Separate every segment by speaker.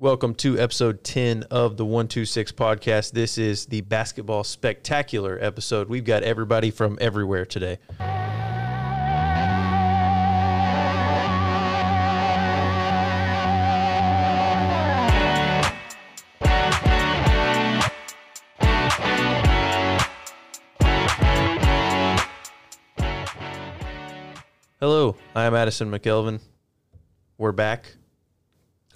Speaker 1: Welcome to episode 10 of the 126 podcast. This is the basketball spectacular episode. We've got everybody from everywhere today. Hello, I'm Addison McKelvin. We're back.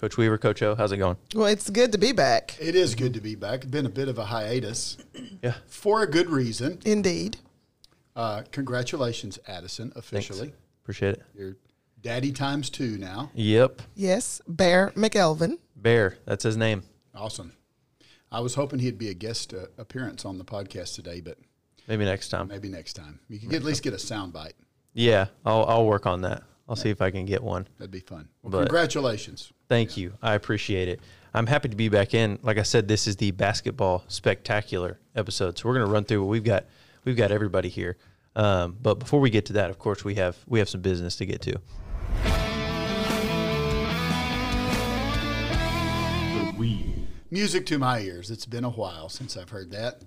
Speaker 1: Coach Weaver, Coach O, how's it going?
Speaker 2: Well, it's good to be back.
Speaker 3: It is good to be back. It's been a bit of a hiatus
Speaker 1: Yeah.
Speaker 3: for a good reason.
Speaker 2: Indeed.
Speaker 3: Uh, congratulations, Addison, officially.
Speaker 1: Appreciate it.
Speaker 3: You're daddy times two now.
Speaker 1: Yep.
Speaker 2: Yes, Bear McElvin.
Speaker 1: Bear, that's his name.
Speaker 3: Awesome. I was hoping he'd be a guest uh, appearance on the podcast today, but
Speaker 1: Maybe next time.
Speaker 3: maybe next time. You could at least get a sound bite.
Speaker 1: Yeah, I'll I'll work on that. I'll see if I can get one.
Speaker 3: That'd be fun. Well,
Speaker 1: But-
Speaker 3: congratulations.
Speaker 1: Thank you. I appreciate it. I'm happy to be back in. Like I said, this is the basketball spectacular episode. So we're going to run through what we've got. We've got everybody here. Um, but before we get to that, of course, we have we have some business to get to.
Speaker 3: Music to my ears. It's been a while since I've heard that.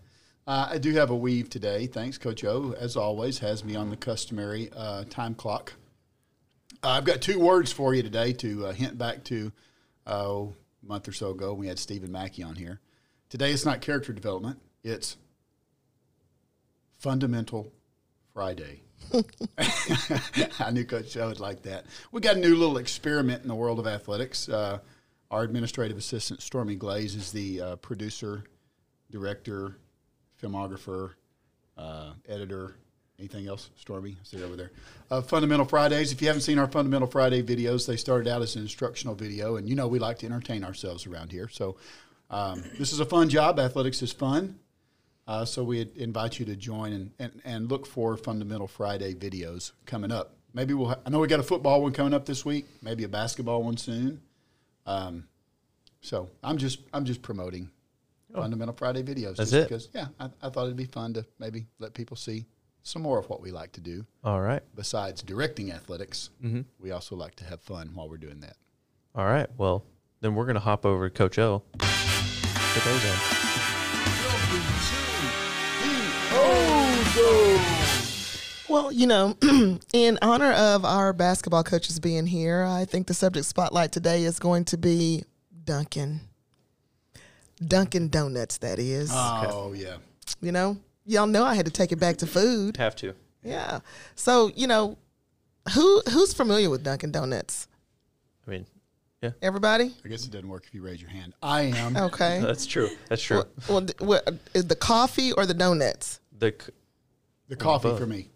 Speaker 3: Uh, I do have a weave today. Thanks, Coach O. As always, has me on the customary uh, time clock. Uh, I've got two words for you today to uh, hint back to uh, a month or so ago. We had Stephen Mackey on here. Today it's not character development. It's fundamental Friday. I knew Coach O would like that. We got a new little experiment in the world of athletics. Uh, our administrative assistant, Stormy Glaze, is the uh, producer, director, filmographer, uh, editor. Anything else, Stormy? Is it over there? Uh, Fundamental Fridays. If you haven't seen our Fundamental Friday videos, they started out as an instructional video, and you know we like to entertain ourselves around here. So um, this is a fun job. Athletics is fun. Uh, so we invite you to join and, and, and look for Fundamental Friday videos coming up. Maybe we'll. Ha- I know we got a football one coming up this week. Maybe a basketball one soon. Um, so I'm just I'm just promoting Fundamental Friday videos.
Speaker 1: That's it?
Speaker 3: Because yeah, I, I thought it'd be fun to maybe let people see some more of what we like to do.
Speaker 1: All right.
Speaker 3: Besides directing athletics, mm-hmm. we also like to have fun while we're doing that.
Speaker 1: All right. Well, then we're going to hop over to Coach O. Put those on.
Speaker 2: Well, you know, in honor of our basketball coaches being here, I think the subject spotlight today is going to be Dunkin'. Dunkin' Donuts, that is.
Speaker 3: Oh yeah,
Speaker 2: you know, y'all know I had to take it back to food.
Speaker 1: Have to.
Speaker 2: Yeah. So, you know, who who's familiar with Dunkin' Donuts?
Speaker 1: I mean, yeah.
Speaker 2: Everybody?
Speaker 3: I guess it doesn't work if you raise your hand. I am.
Speaker 2: Okay.
Speaker 1: that's true. That's true.
Speaker 2: well, th- what, is the coffee or the donuts?
Speaker 1: The c-
Speaker 3: The coffee
Speaker 1: both.
Speaker 3: for me.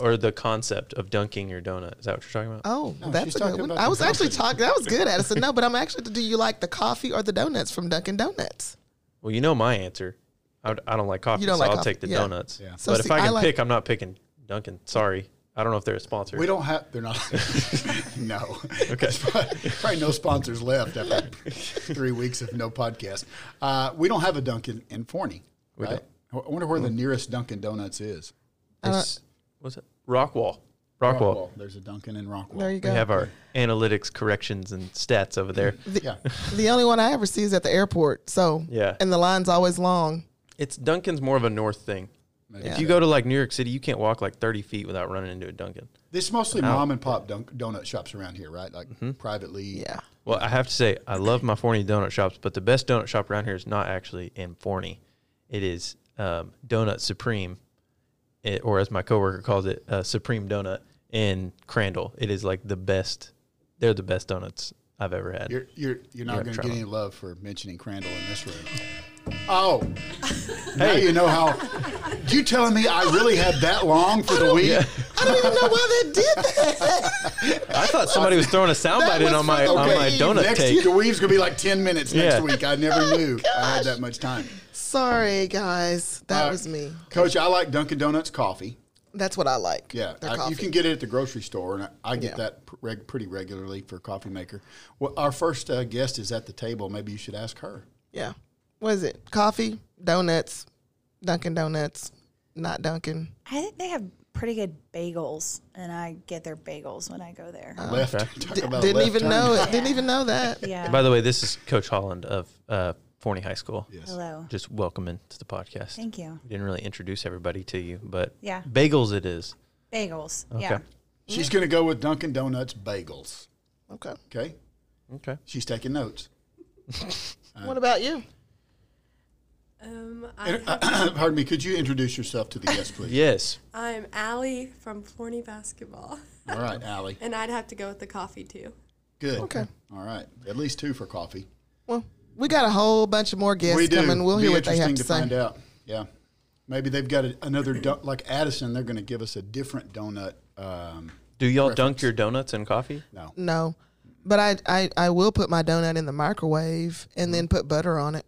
Speaker 1: or the concept of dunking your donut. Is that what you're talking about?
Speaker 2: Oh,
Speaker 3: No,
Speaker 2: that's a good one. I
Speaker 3: the
Speaker 2: was actually talking. That was good, Addison. No, but I'm actually. Do you like the coffee or the donuts from Dunkin' Donuts?
Speaker 1: Well, you know my answer. I, I don't like coffee,
Speaker 2: You don't
Speaker 1: so
Speaker 2: like
Speaker 1: I'll
Speaker 2: coffee,
Speaker 1: take the
Speaker 2: yeah.
Speaker 1: donuts.
Speaker 3: Yeah.
Speaker 2: So
Speaker 1: but
Speaker 2: see,
Speaker 1: if I
Speaker 2: I
Speaker 1: can
Speaker 2: like-
Speaker 1: pick, I'm not picking Dunkin'. Sorry. I don't know if they're a sponsor.
Speaker 3: We don't have. They're not. no.
Speaker 1: Okay.
Speaker 3: There's probably, probably no sponsors left after three weeks of no podcast. Uh, we don't have a Dunkin' in Forney.
Speaker 1: We uh,
Speaker 3: right? I wonder where the mm. nearest Dunkin' Donuts is.
Speaker 1: It's, uh, what's it? Rockwall. Rockwall.
Speaker 3: There's a Dunkin' in Rockwall.
Speaker 2: There you go.
Speaker 1: We have our analytics, corrections, and stats over there.
Speaker 3: Yeah.
Speaker 2: the only one I ever see is at the airport. So
Speaker 1: Yeah.
Speaker 2: and the line's always long.
Speaker 1: It's Dunkin's more of a north thing.
Speaker 3: Maybe.
Speaker 1: If you go to like New York City, you can't walk like 30 feet without running into a Dunkin'.
Speaker 3: This mostly
Speaker 1: Out.
Speaker 3: mom and pop dunk, donut shops around here, right? Like
Speaker 1: Mm-hmm.
Speaker 3: privately.
Speaker 2: Yeah.
Speaker 1: Well, I have to say, I love my Forney donut shops, but the best donut shop around here is not actually in Forney. It is um, Donut Supreme, it, or as my coworker calls it, uh, Supreme Donut in Crandall. It is like the best. They're the best donuts I've ever had.
Speaker 3: You're you're you're not
Speaker 1: Yeah,
Speaker 3: going to
Speaker 1: try
Speaker 3: get
Speaker 1: one.
Speaker 3: any love for mentioning Crandall in this room. Oh, now you know how. You telling me I really had that long for the week?
Speaker 2: I don't even know why they did that.
Speaker 1: I thought somebody was throwing a soundbite in on my
Speaker 2: for
Speaker 1: on my donut
Speaker 3: Next
Speaker 1: take.
Speaker 3: week, the weave's gonna be like ten minutes next
Speaker 1: Yeah.
Speaker 3: week. I never knew I had that much time.
Speaker 2: Sorry, guys. That
Speaker 3: Uh,
Speaker 2: was me.
Speaker 3: Coach, I like Dunkin' Donuts coffee.
Speaker 2: That's what I like.
Speaker 3: Yeah,
Speaker 2: Their
Speaker 3: I,
Speaker 2: coffee.
Speaker 3: you can get it at the grocery store, and I, I get
Speaker 2: Yeah.
Speaker 3: that pr- reg, pretty regularly for Coffee Maker. Well, our first uh, guest is at the table. Maybe you should ask her.
Speaker 2: Yeah. What is it? Coffee, donuts, Dunkin' Donuts, not Dunkin'.
Speaker 4: I think they have pretty good bagels, and I get their bagels when I go there.
Speaker 3: left. Talk
Speaker 2: D-
Speaker 3: about
Speaker 2: didn't
Speaker 3: left
Speaker 2: even
Speaker 3: turn.
Speaker 2: know it. Didn't even know that.
Speaker 4: yeah.
Speaker 1: By the way, this is Coach Holland of uh, Forney High School.
Speaker 3: Yes.
Speaker 4: Hello.
Speaker 1: Just welcoming to the podcast.
Speaker 4: Thank you.
Speaker 1: We didn't really introduce everybody to you, but
Speaker 4: Yeah.
Speaker 1: bagels it is.
Speaker 4: Bagels.
Speaker 1: Okay.
Speaker 4: Yeah.
Speaker 3: She's going to go with Dunkin' Donuts bagels.
Speaker 2: Okay.
Speaker 3: Okay.
Speaker 1: Okay.
Speaker 3: She's taking notes.
Speaker 2: What about you?
Speaker 5: Um,
Speaker 3: And,
Speaker 5: have,
Speaker 3: pardon me. Could you introduce yourself to the guest, please?
Speaker 1: Yes.
Speaker 5: I'm Allie from Forney Basketball,
Speaker 3: All right, Allie.
Speaker 5: and I'd have to go with the coffee too.
Speaker 3: Good.
Speaker 2: Okay.
Speaker 3: All right. At least two for coffee.
Speaker 2: Well, we got a whole bunch of more guests
Speaker 3: we do.
Speaker 2: coming. We'll
Speaker 3: Be
Speaker 2: hear what they have to,
Speaker 3: to
Speaker 2: say.
Speaker 3: find out. Yeah. Maybe they've got a, another do- like Addison. They're going to give us a different donut. Um,
Speaker 1: Do y'all dunk your donuts in coffee?
Speaker 3: no.
Speaker 2: No, but I, I I will put my donut in the microwave and then put butter on it.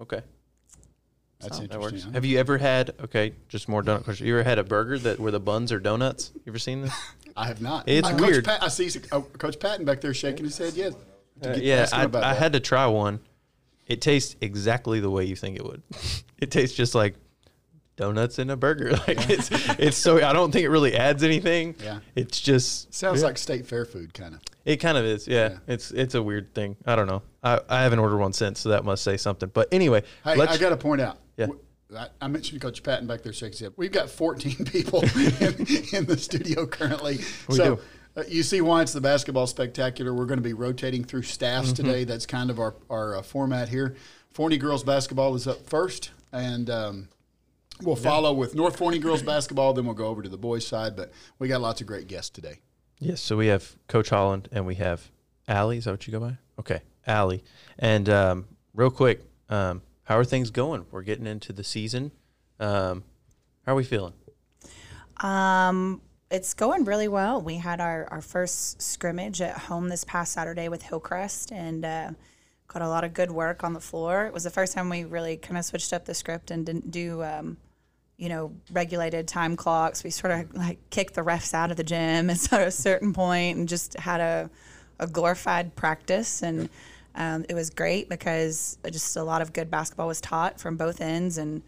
Speaker 1: Okay.
Speaker 3: That's
Speaker 2: So-
Speaker 3: interesting.
Speaker 1: That
Speaker 3: huh?
Speaker 1: Have you ever had okay, just more donut question. You ever had a burger that where the buns are donuts? You ever seen this?
Speaker 3: I have not.
Speaker 1: It's
Speaker 3: Uh,
Speaker 1: weird.
Speaker 3: Coach Pat, I see uh, Coach Patton back there shaking his head. Yes.
Speaker 1: Uh, yeah, I, I had to try one. It tastes exactly the way you think it would. it tastes just like donuts in a burger. Like it's it's so I don't think it really adds anything.
Speaker 3: Yeah.
Speaker 1: It's just
Speaker 3: Sounds
Speaker 1: yeah.
Speaker 3: like state fair food, kind of.
Speaker 1: it kind of is. Yeah.
Speaker 3: Yeah.
Speaker 1: It's it's a weird thing. I don't know. I, I haven't ordered one since, so that must say something. But anyway,
Speaker 3: Hey,
Speaker 1: let's
Speaker 3: I got to point out.
Speaker 1: Yeah.
Speaker 3: I, I mentioned Coach Patton back there shaking his head. We've got 14 people in, in the studio currently.
Speaker 1: We
Speaker 3: so
Speaker 1: do.
Speaker 3: Uh, you see why it's the basketball spectacular. We're going to be rotating through staffs
Speaker 1: Mm-hmm.
Speaker 3: today. That's kind of our, our uh, format here. Forney girls basketball is up first, and um, we'll follow with North Forney girls basketball. Then we'll go over to the boys' side. But we got lots of great guests today.
Speaker 1: Yes, so we have Coach Holland and we have Allie. Is that what you go by? Okay, Allie. And um, real quick, um, how are things going? We're getting into the season. Um, how are we feeling?
Speaker 4: Um, it's going really well. We had our, our first scrimmage at home this past Saturday with Hillcrest and uh, got a lot of good work on the floor. It was the first time we really kind of switched up the script and didn't do, um, you know, regulated time clocks. We sort of like kicked the refs out of the gym at a certain point and just had a, a glorified practice. And um, it was great because just a lot of good basketball was taught from both ends. And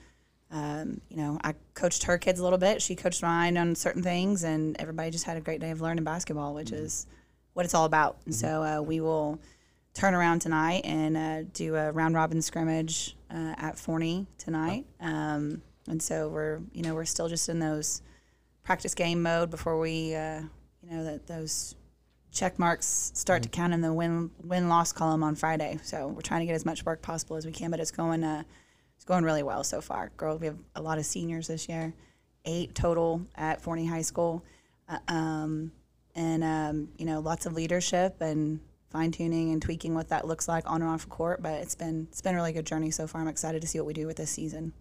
Speaker 4: um, you know, I coached her kids a little bit. She coached mine on certain things, and everybody just had a great day of learning basketball, which is what it's all about. And so uh, we will turn around tonight and uh, do a round robin scrimmage uh, at Forney tonight. Um, and so we're, you know, we're still just in those practice game mode before we, uh, you know, that those check marks start to count in the win win loss column on Friday. So we're trying to get as much work possible as we can, but it's going. Uh, it's going really well so far. Girls, we have a lot of seniors this year, eight total at Forney High School, uh, um, and um, you know lots of leadership and fine tuning and tweaking what that looks like on and off court. But it's been it's been a really good journey so far. I'm excited to see what we do with this season.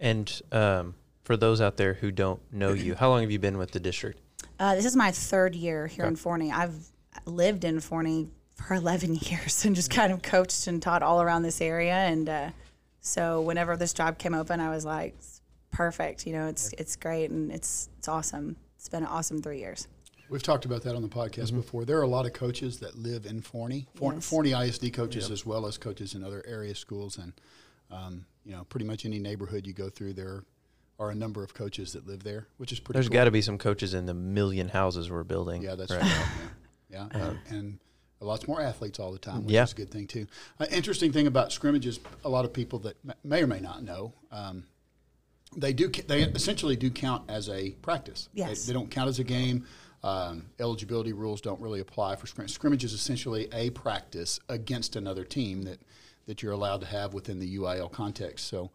Speaker 1: And um, for those out there who don't know you, how long have you been with the district?
Speaker 4: Uh, this is my third year here in
Speaker 1: Okay.
Speaker 4: Forney. I've lived in Forney for 11 years and just kind of coached and taught all around this area. And uh, so whenever this job came open, I was like, "It's perfect. You know, it's it's great and it's it's awesome. It's been an awesome three years.
Speaker 3: We've talked about that on the podcast before. There are a lot of coaches that live in Forney, For,
Speaker 4: Yes.
Speaker 3: Forney ISD coaches as well as coaches in other area schools, and um, you know, pretty much any neighborhood you go through, there are a number of coaches that live there, which is pretty.
Speaker 1: There's
Speaker 3: cool.
Speaker 1: got to be some coaches in the million houses we're building.
Speaker 3: Yeah, that's
Speaker 1: right
Speaker 3: right. Yeah, yeah. Uh, and lots more athletes all the time, which
Speaker 1: Yeah.
Speaker 3: is a good thing too. Uh, interesting thing about scrimmages, a lot of people that may or may not know, um, they do they essentially do count as a practice. They-
Speaker 4: Yes.
Speaker 3: they, don't count as a game. Um, eligibility rules don't really apply for scrimmage. Scrimmage is essentially a practice against another team that that you're allowed to have within the UIL context. So.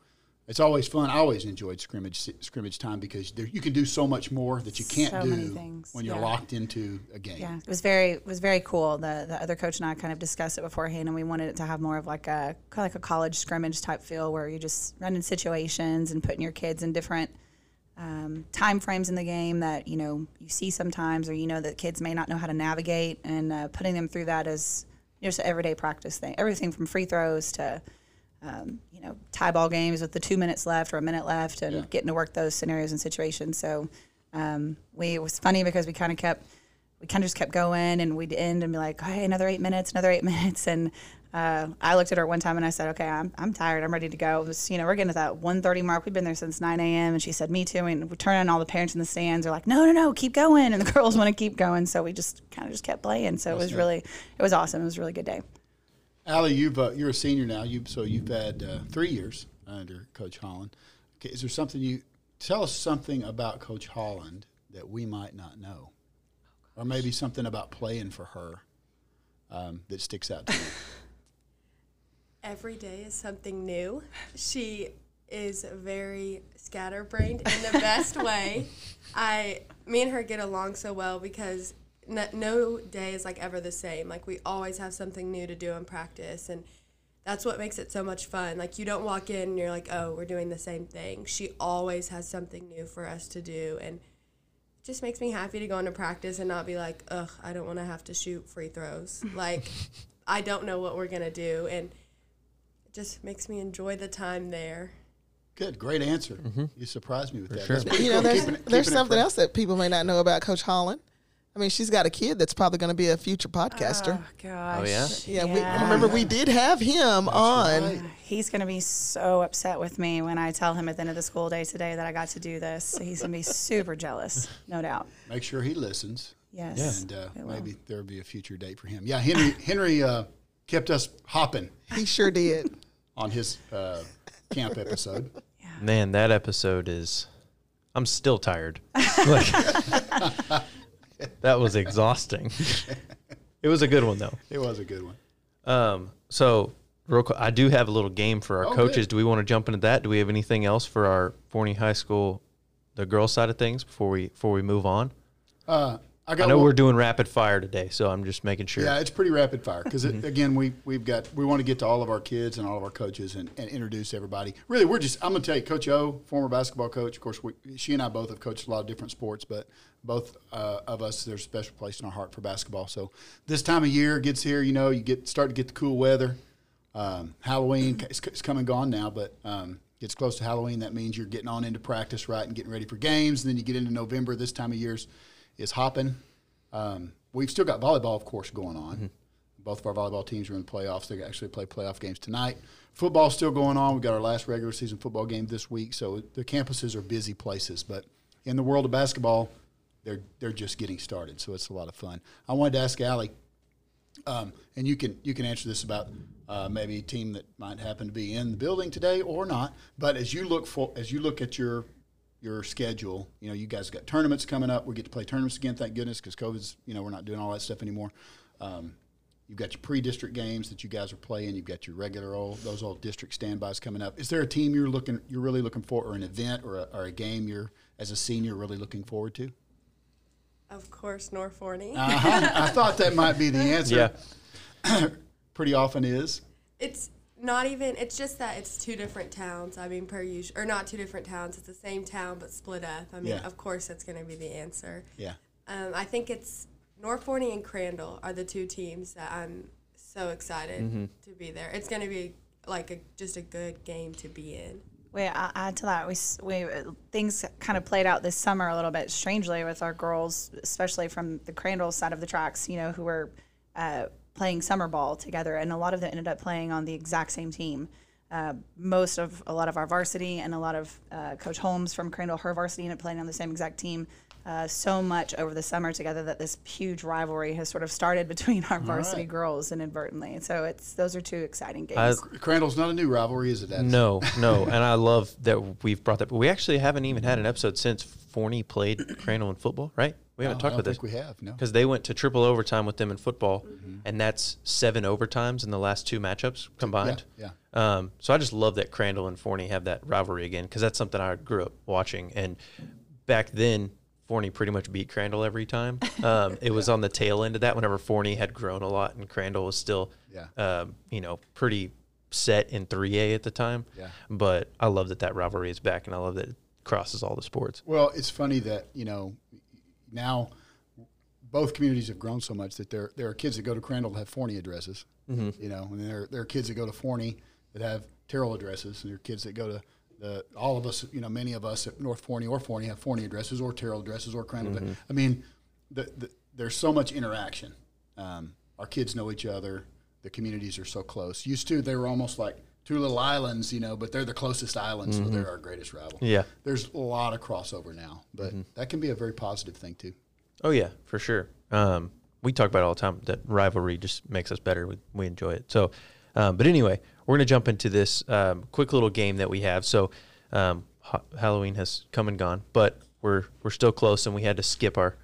Speaker 3: It's always fun. I always enjoyed scrimmage scrimmage time because there, you can do so much more that you can't
Speaker 4: So
Speaker 3: do when you're
Speaker 4: yeah.
Speaker 3: locked into a game.
Speaker 4: Yeah, it was very it was very cool. The the other coach and I kind of discussed it beforehand, and we wanted it to have more of like a kind of like a college scrimmage type feel, where you're just running situations and putting your kids in different um, time frames in the game that you know you see sometimes, or you know that kids may not know how to navigate, and uh, putting them through that as just an everyday practice thing. Everything from free throws to um, you know, tie ball games with the two minutes left or a minute left and
Speaker 3: Yeah.
Speaker 4: getting to work those scenarios and situations. So um, we, it was funny because we kind of kept, we kind of just kept going and we'd end and be like, hey, another eight minutes, another eight minutes. And Uh, I looked at her one time and I said, "Okay, I'm, I'm tired. I'm ready to go." It was, you know, we're getting to that 1:30 mark. We've been there since 9 a.m. And she said, "Me too." And we turn on all the parents in the stands are like, "No, no, no, keep going!" And the girls want to keep going, so we just kind of just kept playing. So it was really, it was awesome. It was a really good day.
Speaker 3: Allie, you've uh, you're a senior now. You so you've had uh, three years under Coach Holland. Okay, is there something you tell us something about Coach Holland that we might not know, or maybe something about playing for her um, that sticks out to you?
Speaker 5: Every day is something new. She is very scatterbrained in the best way. I, me and her get along so well because no, no day is like ever the same. Like we always have something new to do in practice, and that's what makes it so much fun. Like you don't walk in and you're like, oh, we're doing the same thing. She always has something new for us to do, and it just makes me happy to go into practice and not be like, ugh, I don't want to have to shoot free throws. Like I don't know what we're gonna do, and it just makes me enjoy the time there.
Speaker 3: Good, great answer. Mm-hmm. You surprised me with that.
Speaker 1: sure.
Speaker 2: You know, there's,
Speaker 3: Keeping
Speaker 2: there's
Speaker 3: keeping
Speaker 2: something else that people may not know about Coach Holland. I mean, she's got a kid that's probably going to be a future podcaster.
Speaker 4: Oh gosh.
Speaker 1: Oh, yeah?
Speaker 2: yeah, we remember we did have him on.
Speaker 3: right.
Speaker 4: He's going to be so upset with me when I tell him at the end of the school day today that I got to do this. He's going to be super jealous, no doubt.
Speaker 3: Make sure he listens.
Speaker 4: Yes.
Speaker 3: And uh, maybe there'll be a future date for him. Yeah, Henry Henry uh, kept us hopping
Speaker 2: He sure did.
Speaker 3: on his uh, camp episode. Yeah.
Speaker 1: Man, that episode is. I'm still tired. Like, that was exhausting. it was a good one though.
Speaker 3: It was a good one.
Speaker 1: Um, so real quick, I do have a little game for our
Speaker 3: Oh,
Speaker 1: coaches.
Speaker 3: good.
Speaker 1: Do we want to jump into that? Do we have anything else for our Forney High School, the girls side of things before we before we move on?
Speaker 3: Uh, I
Speaker 1: I know
Speaker 3: one-
Speaker 1: we're doing rapid fire today, so I'm just making sure.
Speaker 3: Yeah, it's pretty rapid fire because
Speaker 1: Mm-hmm.
Speaker 3: again, we we've got we want to get to all of our kids and all of our coaches and, and introduce everybody. Really, we're just I'm going to tell you, Coach O, former basketball coach. Of course, we, she and I both have coached a lot of different sports, but both uh, of us there's a special place in our heart for basketball. So this time of year gets here, you know, you get start to get the cool weather. Um, Halloween come and gone now, but um, gets close to Halloween. That means you're getting on into practice, right, and getting ready for games. And then you get into November. This time of year's is hopping. Um, we've still got volleyball, of course, going on. Both of our volleyball teams are in the playoffs. They actually play playoff games tonight. Football's still going on. We've got our last regular season football game this week. So the campuses are busy places. But in the world of basketball, they're they're just getting started. So it's a lot of fun. I wanted to ask Allie, um, and you can you can answer this about uh, maybe a team that might happen to be in the building today or not. But as you look for as you look at your your schedule, you know you guys got tournaments coming up. We get to play tournaments again, thank goodness, because COVID's you know we're not doing all that stuff anymore. Um, you've got your pre-district games that you guys are playing. You've got your regular old those old district standbys coming up. Is there a team you're looking you're really looking for, or an event, or a, or a game you're as a senior really looking forward to?
Speaker 5: Of course, North Forney.
Speaker 3: Uh-huh. I thought that might be the answer.
Speaker 1: Yeah.
Speaker 3: Pretty often is.
Speaker 5: It's not even. It's just that it's two different towns. I mean, per usual, or not two different towns. It's the same town but split up. I mean,
Speaker 3: Yeah.
Speaker 5: of course, that's going to be the answer.
Speaker 3: Yeah.
Speaker 5: Um, I think it's North Forney and Crandall are the two teams that I'm so excited to be there. It's going to be like a, just a good game to be in.
Speaker 4: Wait, I'll add to that. We we uh, things kind of played out this summer a little bit strangely with our girls, especially from the Crandall side of the tracks. You know, who were uh, playing summer ball together, and a lot of them ended up playing on the exact same team. Uh, most of a lot of our varsity and a lot of uh, Coach Holmes from Crandall, her varsity, ended up playing on the same exact team. Uh, so much over the summer together that this huge rivalry has sort of started between our varsity
Speaker 3: right.
Speaker 4: girls inadvertently. So it's those are two exciting games.
Speaker 1: I-
Speaker 3: Crandall's not a new rivalry, is it? Addison?
Speaker 1: No, no, and I love that we've brought that. But we actually haven't even had an episode since Forney played Crandall in football, right? We haven't
Speaker 3: No, I
Speaker 1: talked
Speaker 3: don't
Speaker 1: about this
Speaker 3: we have. No.
Speaker 1: because they went to triple overtime with them in football, and that's seven overtimes in the last two matchups combined.
Speaker 3: Yeah,
Speaker 1: Um, so I just love that Crandall and Forney have that rivalry again because that's something I grew up watching. And back then, Forney pretty much beat Crandall every time. Um, it was on the tail end of that whenever Forney had grown a lot and Crandall was still,
Speaker 3: Yeah.
Speaker 1: um, you know, pretty set in 3A at the time.
Speaker 3: Yeah.
Speaker 1: But I love that that rivalry is back, and I love that it crosses all the sports.
Speaker 3: Well, it's funny that you know now both communities have grown so much that there there are kids that go to Crandall that have Forney addresses.
Speaker 1: Mm-hmm.
Speaker 3: You know, and there there are kids that go to Forney that have Terrell addresses, and there are kids that go to the all of us. You know, many of us at North Forney or Forney have Forney addresses or Terrell addresses or Crandall.
Speaker 1: Mm-hmm.
Speaker 3: I mean, the, the, there's so much interaction. Um, our kids know each other. the communities are so close. Used to, they were almost like two little islands, you know, but they're the closest islands, so they're our greatest rival.
Speaker 1: Yeah.
Speaker 3: There's a lot of crossover now, but that can be a very positive thing too.
Speaker 1: Oh yeah, for sure. Um, we talk about it all the time that rivalry just makes us better. We, we enjoy it. So, um, but anyway, we're gonna jump into this um, quick little game that we have. So, um, ha- Halloween has come and gone, but we're we're still close, and we had to skip our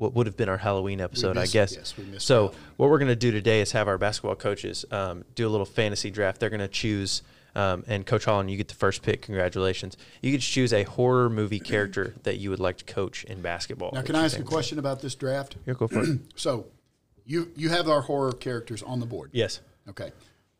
Speaker 1: what would have been our Halloween episode,
Speaker 3: missed-
Speaker 1: I guess.
Speaker 3: yes, we missed
Speaker 1: so, what we're gonna do today is have our basketball coaches um, do a little fantasy draft. They're gonna choose. Um, and Coach Holland, you get the first pick. Congratulations! You get to choose a horror movie character that you would like to coach in basketball.
Speaker 3: Now, can I ask a question about this draft?
Speaker 1: Yeah, go for it.
Speaker 3: So, you you have our horror characters on the board.
Speaker 1: yes.
Speaker 3: Okay.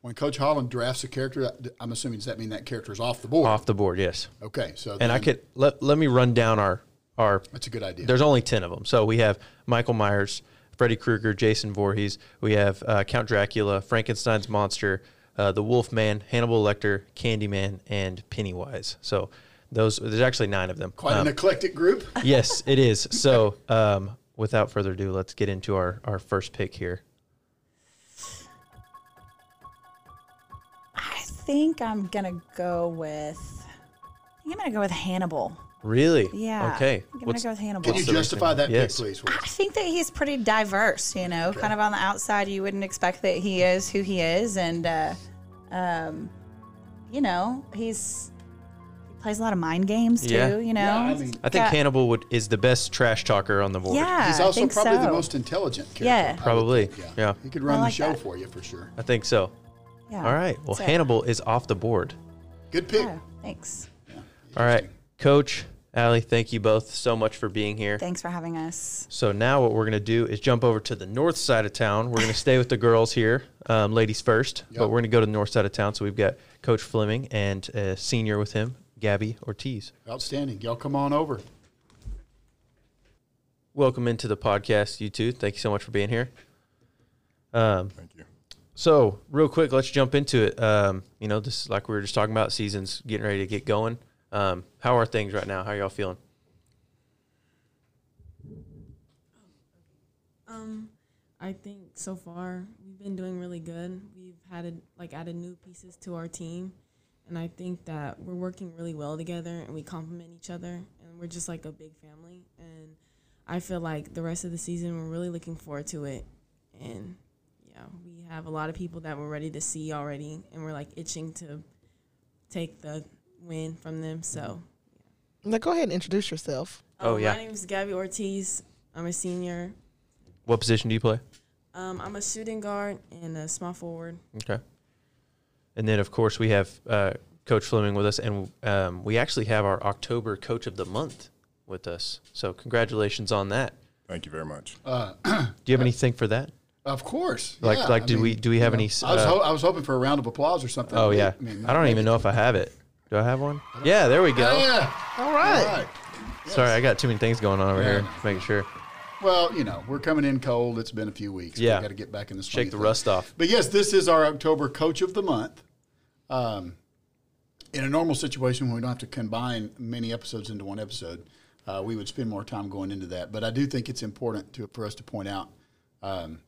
Speaker 3: When Coach Holland drafts a character, I'm assuming does that mean that character is off the board?
Speaker 1: off the board. Yes,
Speaker 3: Okay. So
Speaker 1: and I could let let me run down our our.
Speaker 3: That's a good idea.
Speaker 1: There's only ten of them, so we have Michael Myers, Freddy Krueger, Jason Voorhees. We have uh, Count Dracula, Frankenstein's monster, uh, the Wolfman, Hannibal Lecter, Candyman, and Pennywise. So those there's actually nine of them.
Speaker 3: quite
Speaker 1: Um,
Speaker 3: an eclectic group.
Speaker 1: yes, it is. So um, without further ado, let's get into our our first pick here.
Speaker 4: I think I'm gonna go with. I think I'm gonna go with Hannibal.
Speaker 1: Really?
Speaker 4: Yeah.
Speaker 1: Okay.
Speaker 4: I'm gonna
Speaker 1: What's-
Speaker 4: go with Hannibal.
Speaker 3: Can you justify that
Speaker 1: Yes.
Speaker 3: pick, please?
Speaker 4: I think that he's pretty diverse, you know, kind of on the outside, you wouldn't expect that he is who he is. And, uh, um, you know, he's, he plays a lot of mind games too,
Speaker 1: Yeah.
Speaker 4: you know?
Speaker 3: Yeah, I mean-
Speaker 1: I think
Speaker 4: Got-
Speaker 1: Hannibal would is the best trash talker on the board.
Speaker 4: Yeah.
Speaker 3: He's
Speaker 4: I
Speaker 3: also
Speaker 4: think
Speaker 3: probably the
Speaker 4: so.
Speaker 3: most intelligent character.
Speaker 4: Yeah.
Speaker 3: I would
Speaker 1: Probably,
Speaker 3: think,
Speaker 1: yeah.
Speaker 3: He could run
Speaker 4: I like
Speaker 3: the show
Speaker 4: that.
Speaker 3: for you for sure.
Speaker 1: I think so.
Speaker 4: Yeah.
Speaker 1: All right. Well,
Speaker 4: So-
Speaker 1: Hannibal is off the board.
Speaker 3: Good pick.
Speaker 4: Oh, thanks.
Speaker 1: All right, Coach Allie, thank you both so much for being here.
Speaker 4: Thanks for having us.
Speaker 1: So now what we're gonna do is jump over to the north side of town. We're gonna stay with the girls here, um, ladies first, but we're gonna go to the north side of town. So we've got Coach Fleming and a senior with him, Gabby Ortiz.
Speaker 3: Outstanding. Y'all come on over.
Speaker 1: Welcome into the podcast, you two. Thank you so much for being here. Um,
Speaker 6: Thank you.
Speaker 1: So, real quick, let's jump into it. Um, you know, this like we were just talking about, season's getting ready to get going. Um, how are things right now? How are y'all feeling?
Speaker 7: Um, I think so far we've been doing really good. We've had a, like added new pieces to our team, and I think that we're working really well together and we complement each other, and we're just like a big family. And I feel like the rest of the season we're really looking forward to it, and yeah, we have a lot of people that we're ready to see already, and we're like itching to take the win from them. So.
Speaker 2: Now go ahead and introduce yourself.
Speaker 1: Oh,
Speaker 7: um,
Speaker 1: yeah.
Speaker 7: My name is Gabby Ortiz. I'm a senior.
Speaker 1: What position do you play?
Speaker 7: Um, I'm a shooting guard and a small forward.
Speaker 1: Okay. And then, of course, we have uh, Coach Fleming with us, and um, we actually have our October Coach of the Month with us. So, congratulations on that.
Speaker 6: Thank you very much.
Speaker 3: Uh,
Speaker 1: Do you have anything for that?
Speaker 3: of course.
Speaker 1: Like-
Speaker 3: Yeah,
Speaker 1: like,
Speaker 3: I
Speaker 1: do we- do we have
Speaker 3: you know,
Speaker 1: any,
Speaker 3: I was,
Speaker 1: uh,
Speaker 3: ho- I was hoping for a round of applause or something.
Speaker 1: Oh yeah.
Speaker 3: mean,
Speaker 1: I don't even know if I have it. Do I have one? Yeah, there we go.
Speaker 3: Yeah.
Speaker 2: All right.
Speaker 3: All right.
Speaker 1: Sorry, I got too many things going on over
Speaker 3: Yeah.
Speaker 1: here. Just making sure.
Speaker 3: Well, you know, we're coming in cold. It's been a few weeks.
Speaker 1: Yeah.
Speaker 3: We got to get back in the swing
Speaker 1: Shake
Speaker 3: of
Speaker 1: the
Speaker 3: things.
Speaker 1: rust off.
Speaker 3: But yes, this is our October Coach of the Month. Um, in a normal situation, when we don't have to combine many episodes into one episode, uh, we would spend more time going into that. But I do think it's important to, for us to point out um,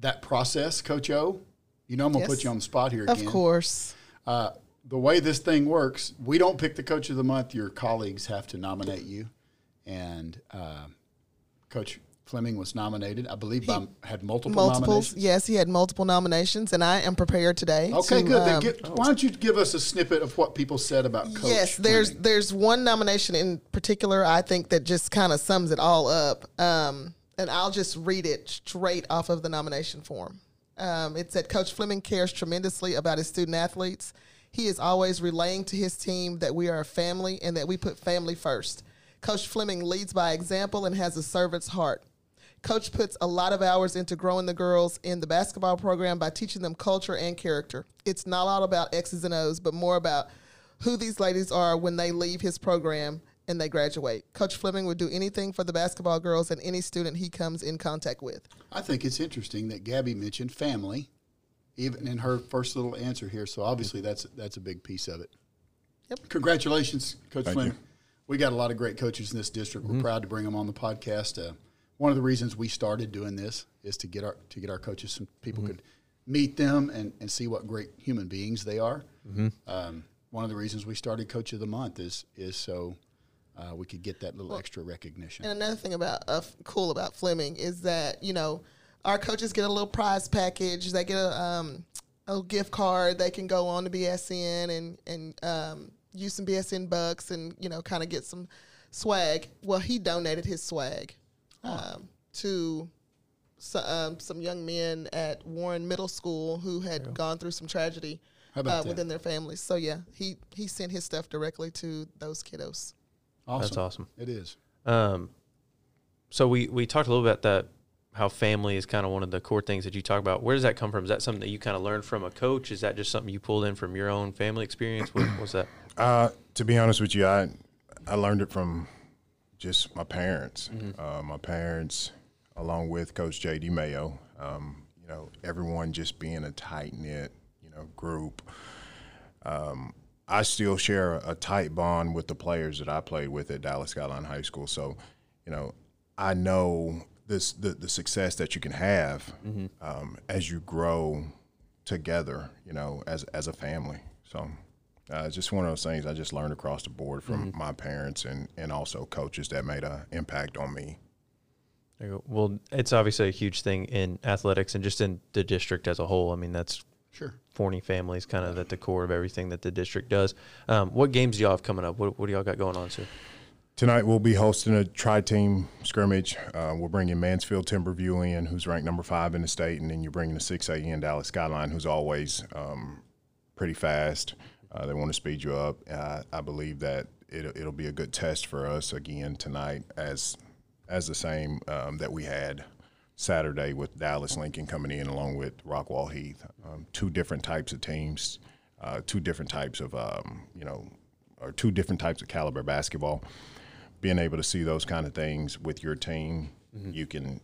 Speaker 3: that process, Coach O. You know, I'm going to
Speaker 2: Yes.
Speaker 3: put you on the spot here again.
Speaker 2: Of course.
Speaker 3: Uh, the way this thing works, we don't pick the coach of the month. Your colleagues have to nominate you, and uh, Coach Fleming was nominated. I believe by, had multiple
Speaker 2: Multiples.
Speaker 3: nominations.
Speaker 2: Yes, he had multiple nominations, and I am prepared today.
Speaker 3: Okay,
Speaker 2: to,
Speaker 3: good. Then
Speaker 2: um,
Speaker 3: get, why don't you give us a snippet of what people said about Coach?
Speaker 2: yes, there's
Speaker 3: Fleming?
Speaker 2: there's one nomination in particular I think that just kind of sums it all up. Um, and I'll just read it straight off of the nomination form. Um, it said Coach Fleming cares tremendously about his student athletes. He is always relaying to his team that we are a family and that we put family first. Coach Fleming leads by example and has a servant's heart. Coach puts a lot of hours into growing the girls in the basketball program by teaching them culture and character. It's not all about X's and O's, but more about who these ladies are when they leave his program and they graduate. Coach Fleming would do anything for the basketball girls and any student he comes in contact with.
Speaker 3: I think it's interesting that Gabby mentioned family, even in her first little answer here. So obviously that's that's a big piece of it.
Speaker 2: Yep.
Speaker 3: Congratulations, Coach
Speaker 6: Thank
Speaker 3: Fleming.
Speaker 6: you.
Speaker 3: We got a lot of great coaches in this district.
Speaker 1: Mm-hmm.
Speaker 3: We're proud to bring them on the podcast. Uh, one of the reasons we started doing this is to get our to get our coaches some people
Speaker 1: Mm-hmm.
Speaker 3: could meet them and, and see what great human beings they are. Um, one of the reasons we started Coach of the Month is is so uh, we could get that little extra recognition.
Speaker 2: And another thing about uh, cool about Fleming is that you know our coaches get a little prize package. They get a um, a gift card. They can go on to BSN and and um, use some BSN bucks and you know kind of get some swag. Well, he donated his swag um, to so, um, some young men at Warren Middle School who had gone through some tragedy uh, within their families. So yeah, he he sent his stuff directly to those kiddos.
Speaker 3: Awesome.
Speaker 1: That's awesome.
Speaker 3: It is.
Speaker 1: Um, so we we talked a little bit about that how family is kind of one of the core things that you talk about. Where does that come from? Is that something that you kind of learned from a coach? Is that just something you pulled in from your own family experience? What was that?
Speaker 6: Uh, to be honest with you, I I learned it from just my parents.
Speaker 1: Mm-hmm.
Speaker 6: Uh, my parents, along with Coach J.D. Mayo. Um, you know, everyone just being a tight knit, you know, group. Um, I still share a, a tight bond with the players that I played with at Dallas Skyline High School. So, you know, I know this the, the success that you can have um, as you grow together. You know, as as a family. So. Uh, it's just one of those things I just learned across the board from my parents and, and also coaches that made an impact on me.
Speaker 1: There you go. Well, it's obviously a huge thing in athletics and just in the district as a whole. I mean, that's
Speaker 3: Sure.
Speaker 1: Forney family is kind of at the core of everything that the district does. Um, what games do y'all have coming up? What, what do y'all got going on, Sue?
Speaker 6: Tonight we'll be hosting a tri-team scrimmage. Uh, we're bringing Mansfield Timberview in, who's ranked number five in the state, and then you're bringing the 6A in Dallas Skyline, who's always um, pretty fast. Uh, they want to speed you up. Uh, I believe that it'll, it'll be a good test for us again tonight, as as the same um, that we had Saturday with Dallas Lincoln coming in along with Rockwall Heath. Um, two different types of teams, uh, two different types of um, you know, or two different types of caliber basketball being able to see those kind of things with your team, you can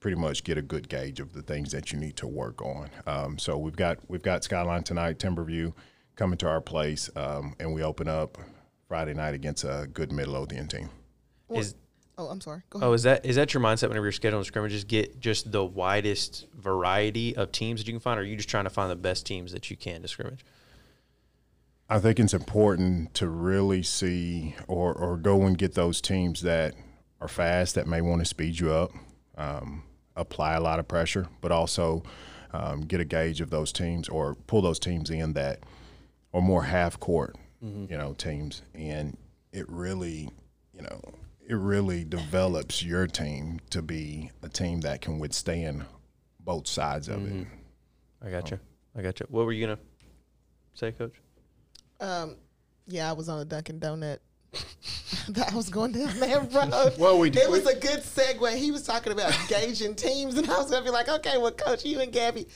Speaker 6: pretty much get a good gauge of the things that you need to work on. Um, so we've got we've got Skyline tonight, Timberview coming to our place, um, and we open up Friday night against a good Midlothian team.
Speaker 1: Is
Speaker 2: Oh, I'm sorry. Go ahead.
Speaker 1: oh is that is that your mindset whenever you're scheduling scrimmages? Get just the widest variety of teams that you can find, or are you just trying to find the best teams that you can to scrimmage?
Speaker 6: I think it's important to really see or, or go and get those teams that are fast that may want to speed you up, um, apply a lot of pressure, but also um, get a gauge of those teams or pull those teams in that are more half court, you know, teams. And it really, you know, it really develops your team to be a team that can withstand both sides of it.
Speaker 1: I got you. I got you. What were you gonna say, Coach?
Speaker 2: Um, yeah, I was on a Dunkin' Donut. I was going down that road.
Speaker 3: Well, we- did.
Speaker 2: it was a good segue. He was talking about gauging teams, and I was gonna be like, okay, well, Coach, you and Gabby